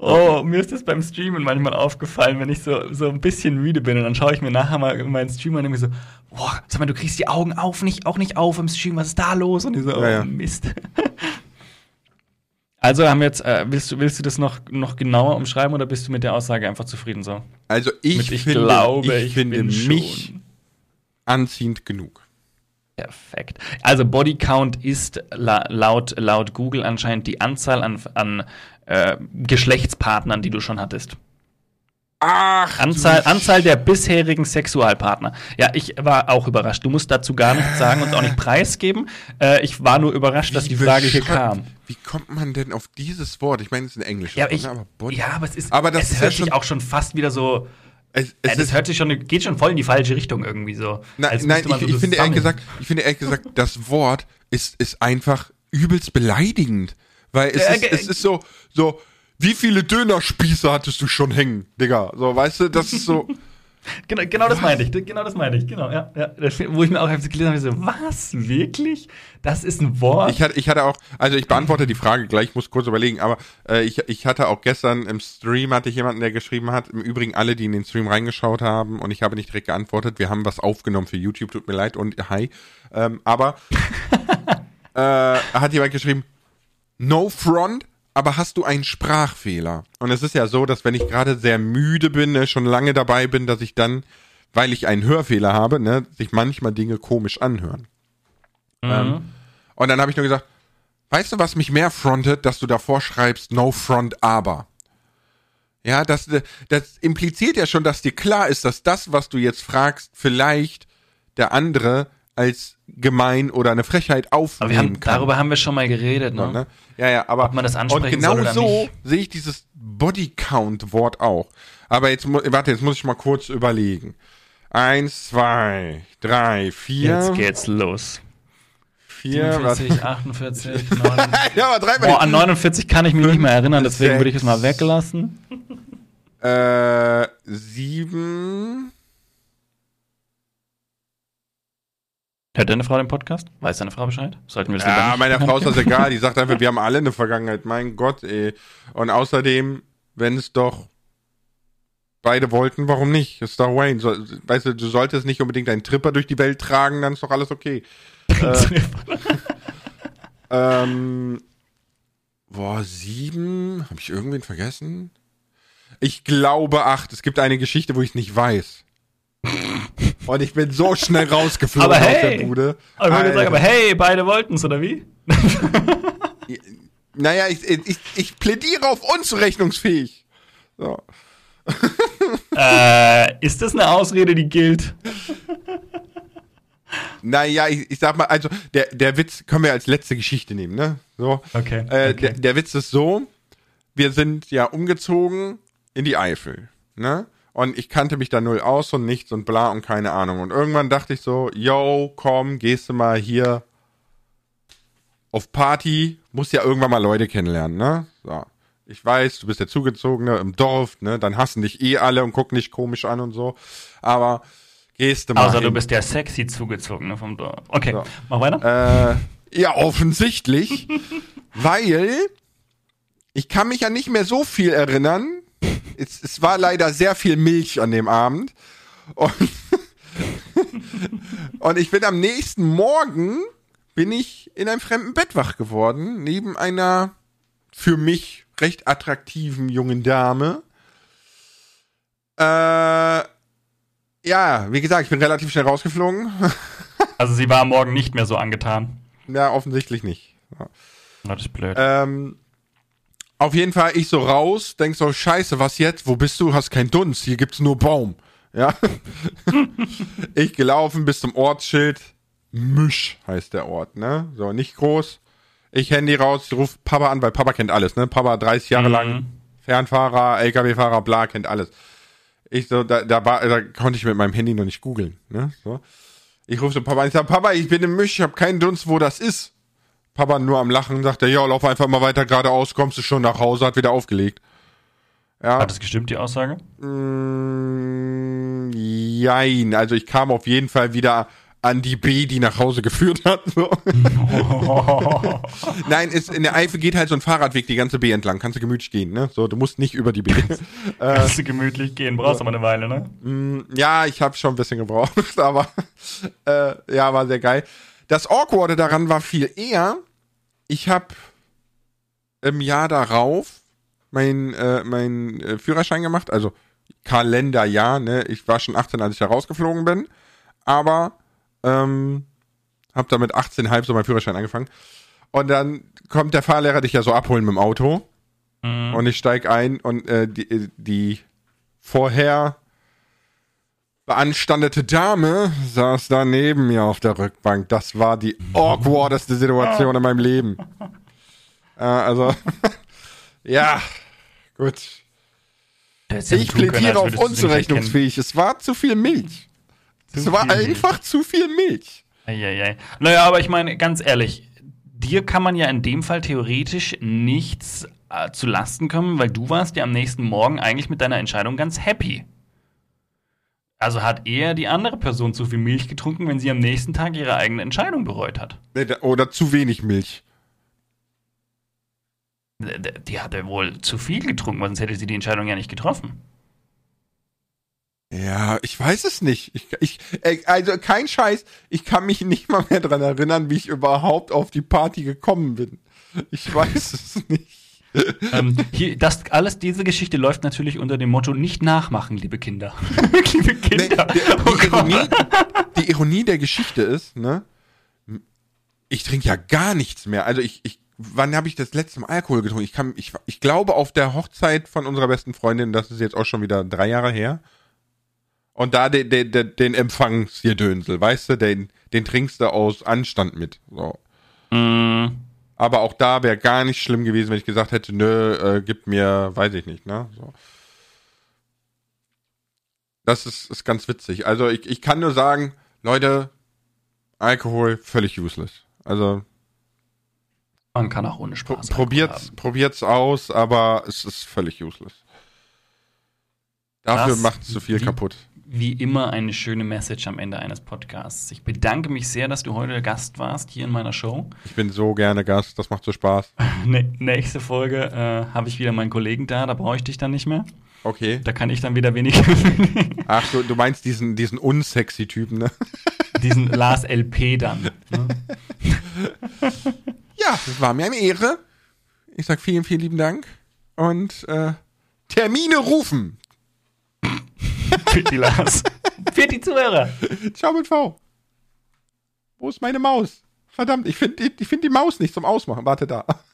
Oh, mir ist das beim Streamen manchmal aufgefallen, wenn ich so, so ein bisschen müde bin und dann schaue ich mir nachher mal meinen Stream an und denke so, boah, sag mal, du kriegst die Augen auf, nicht, auch nicht auf im Stream, was ist da los? Und ich so, oh, Ja, ja. Mist. Also haben wir jetzt, äh, willst du, willst du das noch, noch genauer umschreiben oder bist du mit der Aussage einfach zufrieden so? also ich, Mit ich finde, glaube, ich, ich finde mich schon. anziehend genug. Perfekt. Also Body Count ist la laut, laut Google anscheinend die Anzahl an, an äh, Geschlechtspartnern, die du schon hattest. Ach, Anzahl, Anzahl der bisherigen Sexualpartner. Ja, ich war auch überrascht. Du musst dazu gar nichts sagen und auch nicht preisgeben. Äh, ich war nur überrascht, dass die Wie Frage hier kam. Wie kommt man denn auf dieses Wort? Ich meine, es ist ein englisches Ja, Wort, ich, ne, aber Body. ja, aber es ist, Aber das es ist ja hört schon- sich auch schon fast wieder so, es, äh, es das ist, hört sich schon, geht schon voll in die falsche Richtung irgendwie so. na, nein, ich, so ich finde ehrlich gesagt, ich finde ehrlich gesagt, das Wort ist, ist einfach übelst beleidigend. Weil es, Äh, ist, ge- es ist so, so, wie viele Dönerspieße hattest du schon hängen, Digga? So, weißt du, das ist so. Genau, genau das meinte ich. Genau das meinte ich. Genau, ja. ja. Wo ich mir auch gelesen habe, so, was? Wirklich? Das ist ein Wort? Ich hatte, ich hatte auch, also ich beantworte die Frage gleich, ich muss kurz überlegen, aber äh, ich, ich hatte auch gestern im Stream, hatte ich jemanden, der geschrieben hat, im Übrigen alle, die in den Stream reingeschaut haben und ich habe nicht direkt geantwortet, wir haben was aufgenommen für YouTube, tut mir leid und hi, ähm, aber äh, hat jemand geschrieben, no front, aber hast du einen Sprachfehler? Und es ist ja so, dass wenn ich gerade sehr müde bin, ne, schon lange dabei bin, dass ich dann, weil ich einen Hörfehler habe, ne, sich manchmal Dinge komisch anhören. Ähm, und dann habe ich nur gesagt, weißt du, was mich mehr frontet, dass du davor schreibst, no front, aber. Ja, das, das impliziert ja schon, dass dir klar ist, dass das, was du jetzt fragst, vielleicht der andere als gemein oder eine Frechheit aber aufnehmen wir haben, kann. darüber haben wir schon mal geredet, ne? Ne? Ja, ja, aber Ob man das ansprechen und genau soll oder so nicht. sehe ich dieses Body Count Wort auch. Aber jetzt warte, jetzt muss ich mal kurz überlegen. Eins, zwei, drei, vier, Jetzt geht's los. vier, 47, was? 48, 49. ja, aber dreimal. Boah, an 49 kann ich mich nicht mehr erinnern, deswegen sechs. würde ich es mal weglassen. Äh, sieben. Hört deine Frau den Podcast? Weiß deine Frau Bescheid? Sollten wir lieber Ja, meiner Frau ist das egal. Die sagt einfach, wir haben alle eine Vergangenheit. Mein Gott, ey. Und außerdem, wenn es doch beide wollten, warum nicht? Ist doch Wayne. So, weißt du, du solltest nicht unbedingt einen Tripper durch die Welt tragen, dann ist doch alles okay. Ähm, boah, sieben. Habe ich irgendwen vergessen? Ich glaube acht. Es gibt eine Geschichte, wo ich es nicht weiß. Und ich bin so schnell rausgeflogen Aber aus hey! der Bude. Aber ich würde sagen, aber hey, beide wollten's, oder wie? Naja, ich, ich, ich plädiere auf unzurechnungsfähig. So. äh, ist das eine Ausrede, die gilt? Naja, ich, ich sag mal, also der, der Witz können wir als letzte Geschichte nehmen, ne? So. Okay, Äh, okay. Der, der Witz ist so, wir sind ja umgezogen in die Eifel, ne? Und ich kannte mich da null aus und nichts und bla und keine Ahnung. Und irgendwann dachte ich so, yo, komm, gehst du mal hier auf Party, musst ja irgendwann mal Leute kennenlernen, ne? So. Ich weiß, du bist der Zugezogene im Dorf, ne? Dann hassen dich eh alle und gucken dich komisch an und so. Aber gehst du mal Außer hin. du bist der sexy zugezogene vom Dorf. Okay, So. mach weiter. Äh, ja, offensichtlich. weil ich kann mich ja nicht mehr so viel erinnern. Es, es war leider sehr viel Milch an dem Abend. Und, Und ich bin am nächsten Morgen bin ich in einem fremden Bett wach geworden, neben einer für mich recht attraktiven jungen Dame. Äh, ja, wie gesagt, ich bin relativ schnell rausgeflogen. Also sie war am Morgen nicht mehr so angetan. ja, offensichtlich nicht. Ja. Das ist blöd. Ähm, auf jeden Fall, ich so raus, denk so, scheiße, was jetzt? Wo bist du? Hast kein Dunst, hier gibt's nur Baum. Ja. ich gelaufen bis zum Ortsschild. Misch heißt der Ort, ne? So, nicht groß. Ich Handy raus, ruf Papa an, weil Papa kennt alles, ne? Papa 30 Jahre Mhm. lang, Fernfahrer, LKW-Fahrer, bla, kennt alles. Ich so, da, da, war, da konnte ich mit meinem Handy noch nicht googeln, ne? So. Ich rufe so Papa an, ich sag, Papa, ich bin im Misch, ich habe keinen Dunst, wo das ist. Papa nur am Lachen, sagt er, ja, lauf einfach mal weiter geradeaus, kommst du schon nach Hause, hat wieder aufgelegt. Ja, Hat das gestimmt, die Aussage? mm, jein, also ich kam auf jeden Fall wieder an die B, die nach Hause geführt hat. So. Nein, ist, in der Eifel geht halt so ein Fahrradweg die ganze B entlang, kannst du gemütlich gehen, ne? So, du musst nicht über die B. Kannst du gemütlich gehen, brauchst aber eine Weile, ne? Ja, ich habe schon ein bisschen gebraucht, aber äh, ja, war sehr geil. Das Awkwarde daran war viel eher, ich habe im Jahr darauf mein, äh, mein äh, Führerschein gemacht, also Kalenderjahr, ne? Ich war schon 18, als ich da rausgeflogen bin, aber ähm, habe da mit 18,5 so meinen Führerschein angefangen. Und dann kommt der Fahrlehrer dich ja so abholen mit dem Auto. Mhm. Und ich steig ein und äh, die, die vorher beanstandete Dame saß da neben mir auf der Rückbank. Das war die awkwardeste Situation in meinem Leben. Äh, also, ja, gut. Ich plädiere auf unzurechnungsfähig. Es war zu viel Milch. Zu Es war viel Milch. einfach zu viel Milch. Eieiei. Naja, aber ich meine, ganz ehrlich, dir kann man ja in dem Fall theoretisch nichts äh, zu Lasten kommen, weil du warst ja am nächsten Morgen eigentlich mit deiner Entscheidung ganz happy. Also hat eher die andere Person zu viel Milch getrunken, wenn sie am nächsten Tag ihre eigene Entscheidung bereut hat. Oder zu wenig Milch. Die hatte wohl zu viel getrunken, sonst hätte sie die Entscheidung ja nicht getroffen. Ja, ich weiß es nicht. Ich, ich, äh, also kein Scheiß, ich kann mich nicht mal mehr dran erinnern, wie ich überhaupt auf die Party gekommen bin. Ich weiß es nicht. ähm, hier, das alles, diese Geschichte läuft natürlich unter dem Motto nicht nachmachen, liebe Kinder. liebe Nee, Kinder. die, Oh die. Ironie, die Ironie der Geschichte ist, ne? Ich trinke ja gar nichts mehr. Also ich, ich wann habe ich das letzte Mal Alkohol getrunken? Ich kann, ich, ich glaube auf der Hochzeit von unserer besten Freundin, das ist jetzt auch schon wieder drei Jahre her. Und da den, den, den, den Empfangsgedönsel, weißt du, den, den trinkst du aus Anstand mit. So. Mm, Aber auch da wäre gar nicht schlimm gewesen, wenn ich gesagt hätte, nö, äh, gib mir, weiß ich nicht, ne? So. Das ist, ist ganz witzig. Also ich, ich kann nur sagen, Leute, Alkohol völlig useless. Also man kann auch ohne pro, Spaß. probiert's, Alkohol haben. probiert's aus, aber es ist völlig useless. Dafür macht es zu viel kaputt. Wie immer eine schöne Message am Ende eines Podcasts. Ich bedanke mich sehr, dass du heute Gast warst hier in meiner Show. Ich bin so gerne Gast, das macht so Spaß. Nächste Folge äh, habe ich wieder meinen Kollegen da, da brauche ich dich dann nicht mehr. Okay. Da kann ich dann wieder weniger Ach, du, du meinst diesen, diesen unsexy Typen, ne? diesen Lars LP dann. Ne? Ja, es war mir eine Ehre. Ich sag vielen, vielen lieben Dank. Und äh, Termine rufen. Für die Lars. Für die Zuhörer. Ciao mit V. Wo ist meine Maus? Verdammt, ich finde die, ich find die Maus nicht zum Ausmachen. Warte da.